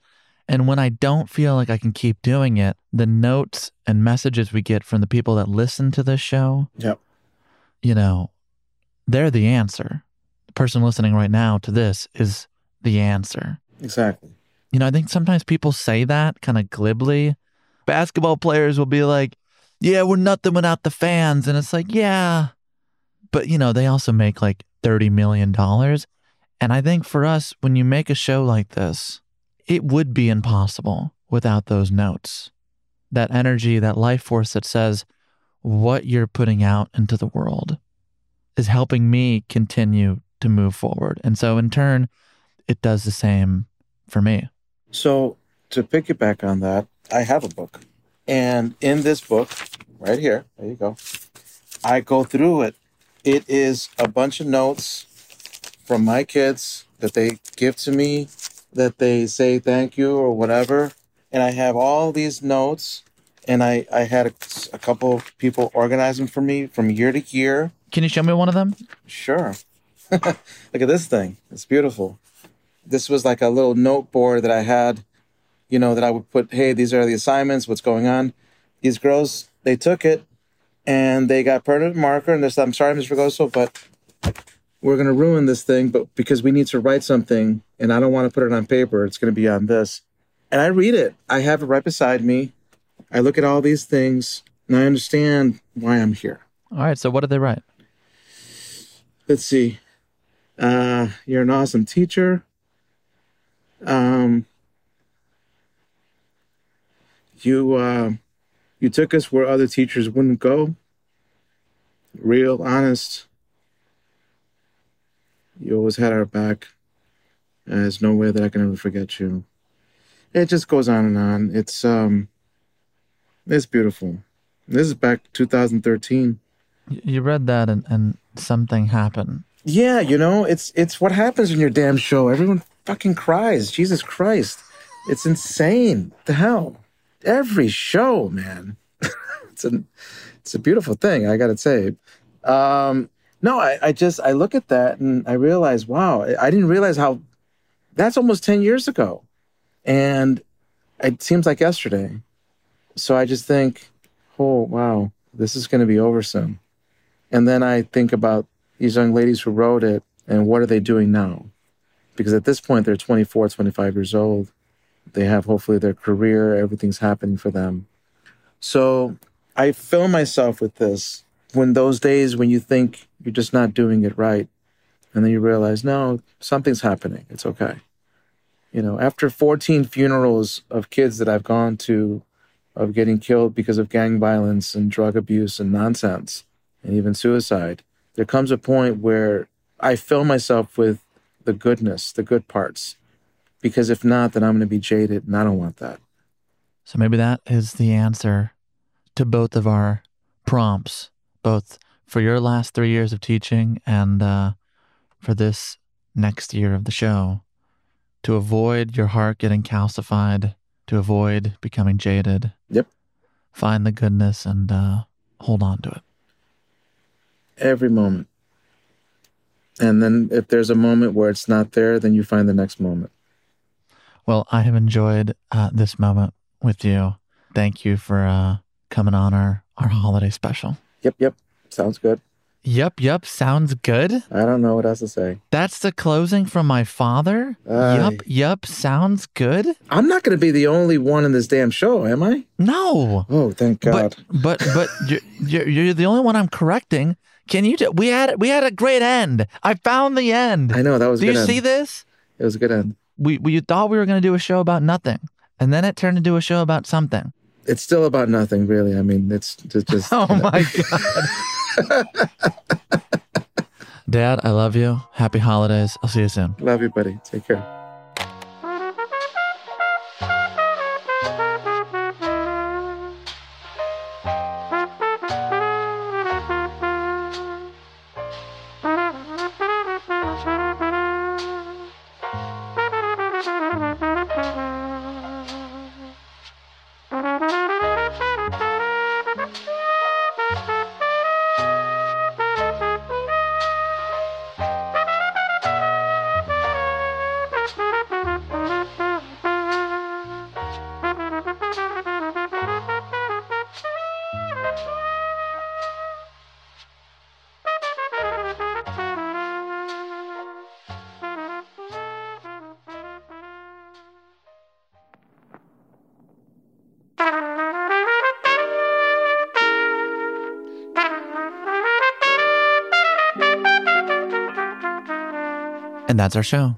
And when I don't feel like I can keep doing it, the notes and messages we get from the people that listen to this show, Yep. you know, they're the answer. The person listening right now to this is the answer. Exactly. You know, I think sometimes people say that kind of glibly. Basketball players will be like, yeah, we're nothing without the fans. And it's like, yeah. But, you know, they also make like $30 million. And I think for us, when you make a show like this, it would be impossible without those notes. That energy, that life force that says what you're putting out into the world is helping me continue to move forward. And so, in turn, it does the same for me. So to piggyback on that, I have a book. And in this book, right here, there you go, I go through it. It is a bunch of notes from my kids that they give to me, that they say thank you or whatever. And I have all these notes, and I, I had a, a couple of people organize them for me from year to year. Can you show me one of them? Sure. Look at this thing. It's beautiful. This was like a little note board that I had, you know, that I would put, hey, these are the assignments, what's going on. These girls, they took it and they got permanent marker and they said, I'm sorry, Mr. Goso, but we're going to ruin this thing, but because we need to write something and I don't want to put it on paper, it's going to be on this. And I read it. I have it right beside me. I look at all these things and I understand why I'm here. All right. So, what did they write? let's see. Uh, you're an awesome teacher. Um, you uh, you took us where other teachers wouldn't go. Real, honest. You always had our back. There's no way that I can ever forget you. It just goes on and on. It's um, it's beautiful. This is back 2013. You read that and, and something happened. Yeah, you know, it's it's what happens in your damn show. Everyone fucking cries. Jesus Christ. It's insane. The hell. Every show, man. it's a it's a beautiful thing, I gotta say. Um no, I, I just I look at that and I realize, wow, I didn't realize how that's almost 10 years ago. And it seems like yesterday. So I just think, oh wow, this is gonna be over soon. And then I think about these young ladies who wrote it And what are they doing now? Because at this point, they're 24, 25 years old. They have hopefully their career, everything's happening for them. So I fill myself with this when those days when you think you're just not doing it right, and then you realize, no, something's happening. It's okay. You know, after 14 funerals of kids that I've gone to of getting killed because of gang violence and drug abuse and nonsense and even suicide, there comes a point where I fill myself with the goodness, the good parts. Because if not, then I'm going to be jaded and I don't want that. So maybe that is the answer to both of our prompts, both for your last three years of teaching and uh, for this next year of the show. To avoid your heart getting calcified, to avoid becoming jaded. Yep. Find the goodness and uh, hold on to it. Every moment. And then if there's a moment where it's not there, then you find the next moment. Well, I have enjoyed uh, this moment with you. Thank you for uh, coming on our, our holiday special. Yep, yep. Sounds good. Yep, yep. Sounds good. I don't know what else to say. That's the closing from my father. Aye. yep, yup. Sounds good. I'm not going to be the only one in this damn show, am I? No. Oh, thank God. But but but you're, you're you're the only one I'm correcting. Can you? we had we had a great end. I found the end. I know that was. Do you end. see this? It was a good end. We we thought we were going to do a show about nothing, and then it turned into a show about something. It's still about nothing, really. I mean, it's just. just Oh my god. Dad, I love you. Happy holidays. I'll see you soon. Love you, buddy. Take care. That's our show.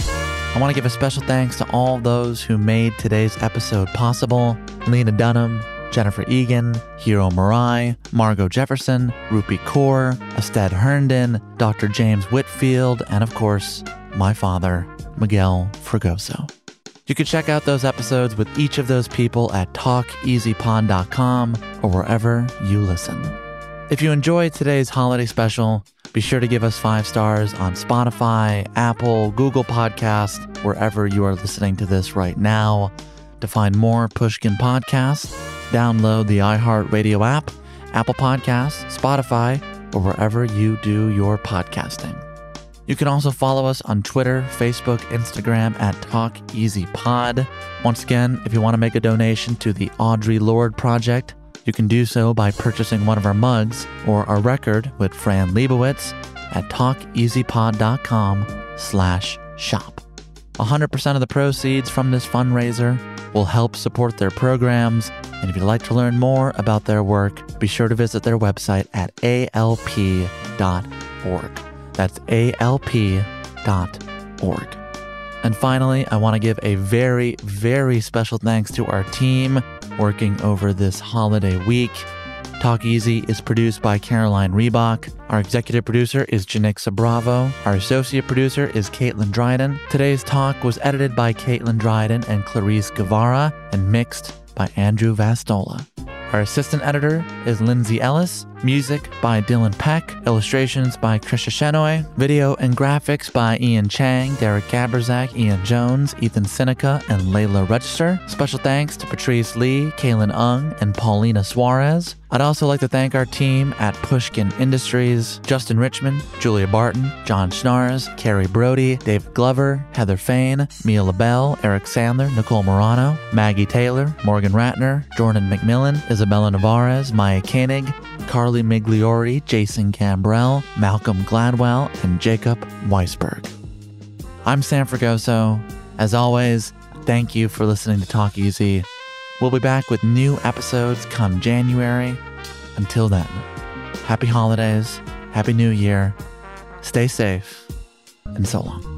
I want to give a special thanks to all those who made today's episode possible Lena Dunham, Jennifer Egan, Hiro Murai, Margo Jefferson, Rupi Kaur, Astead Herndon, Dr. James Whitfield, and of course, my father, Miguel Fragoso. You can check out those episodes with each of those people at talkeasypod.com or wherever you listen. If you enjoyed today's holiday special, be sure to give us five stars on Spotify, Apple, Google Podcast, wherever you are listening to this right now. To find more Pushkin podcasts, download the iHeartRadio app, Apple Podcasts, Spotify, or wherever you do your podcasting. You can also follow us on Twitter, Facebook, Instagram at TalkEasyPod. Once again, if you want to make a donation to the Audre Lorde Project, you can do so by purchasing one of our mugs or our record with Fran Lebowitz at talkeasypod.com slash shop. 100% of the proceeds from this fundraiser will help support their programs. And if you'd like to learn more about their work, be sure to visit their website at alp.org. That's alp.org. And finally, I want to give a very, very special thanks to our team working over this holiday week. Talk Easy is produced by Caroline Reebok. Our executive producer is Janicza Bravo. Our associate producer is Caitlin Dryden. Today's talk was edited by Caitlin Dryden and Clarice Guevara and mixed by Andrew Vastola. Our assistant editor is Lindsay Ellis. Music by Dylan Peck. Illustrations by Krisha Shenoy. Video and graphics by Ian Chang, Derek Gaberzak, Ian Jones, Ethan Seneca, and Layla Register. Special thanks to Patrice Lee, Kaylin Ung, and Paulina Suarez. I'd also like to thank our team at Pushkin Industries Justin Richmond, Julia Barton, John Schnaars, Carrie Brody, David Glover, Heather Fain, Mia LaBelle, Eric Sandler, Nicole Morano, Maggie Taylor, Morgan Ratner, Jordan McMillan, Isabella Navarez, Maya Koenig, Carly Migliori, Jason Gambrell, Malcolm Gladwell, and Jacob Weisberg. I'm Sam Fragoso. As always, thank you for listening to Talk Easy. We'll be back with new episodes come January. Until then, happy holidays, happy new year, stay safe, and so long.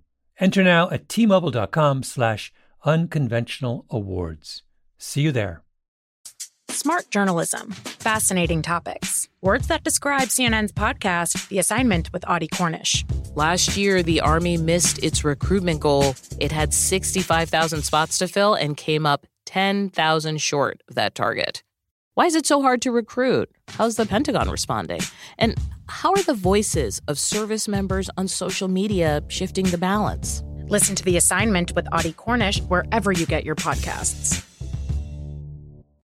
Enter now at tmobile.com slash unconventional awards. See you there. Smart journalism, fascinating topics, words that describe CNN's podcast, The Assignment with Audie Cornish. Last year, the Army missed its recruitment goal. It had 65,000 spots to fill and came up 10,000 short of that target. Why is it so hard to recruit? How's the Pentagon responding? And how are the voices of service members on social media shifting the balance? Listen to The Assignment with Audie Cornish wherever you get your podcasts.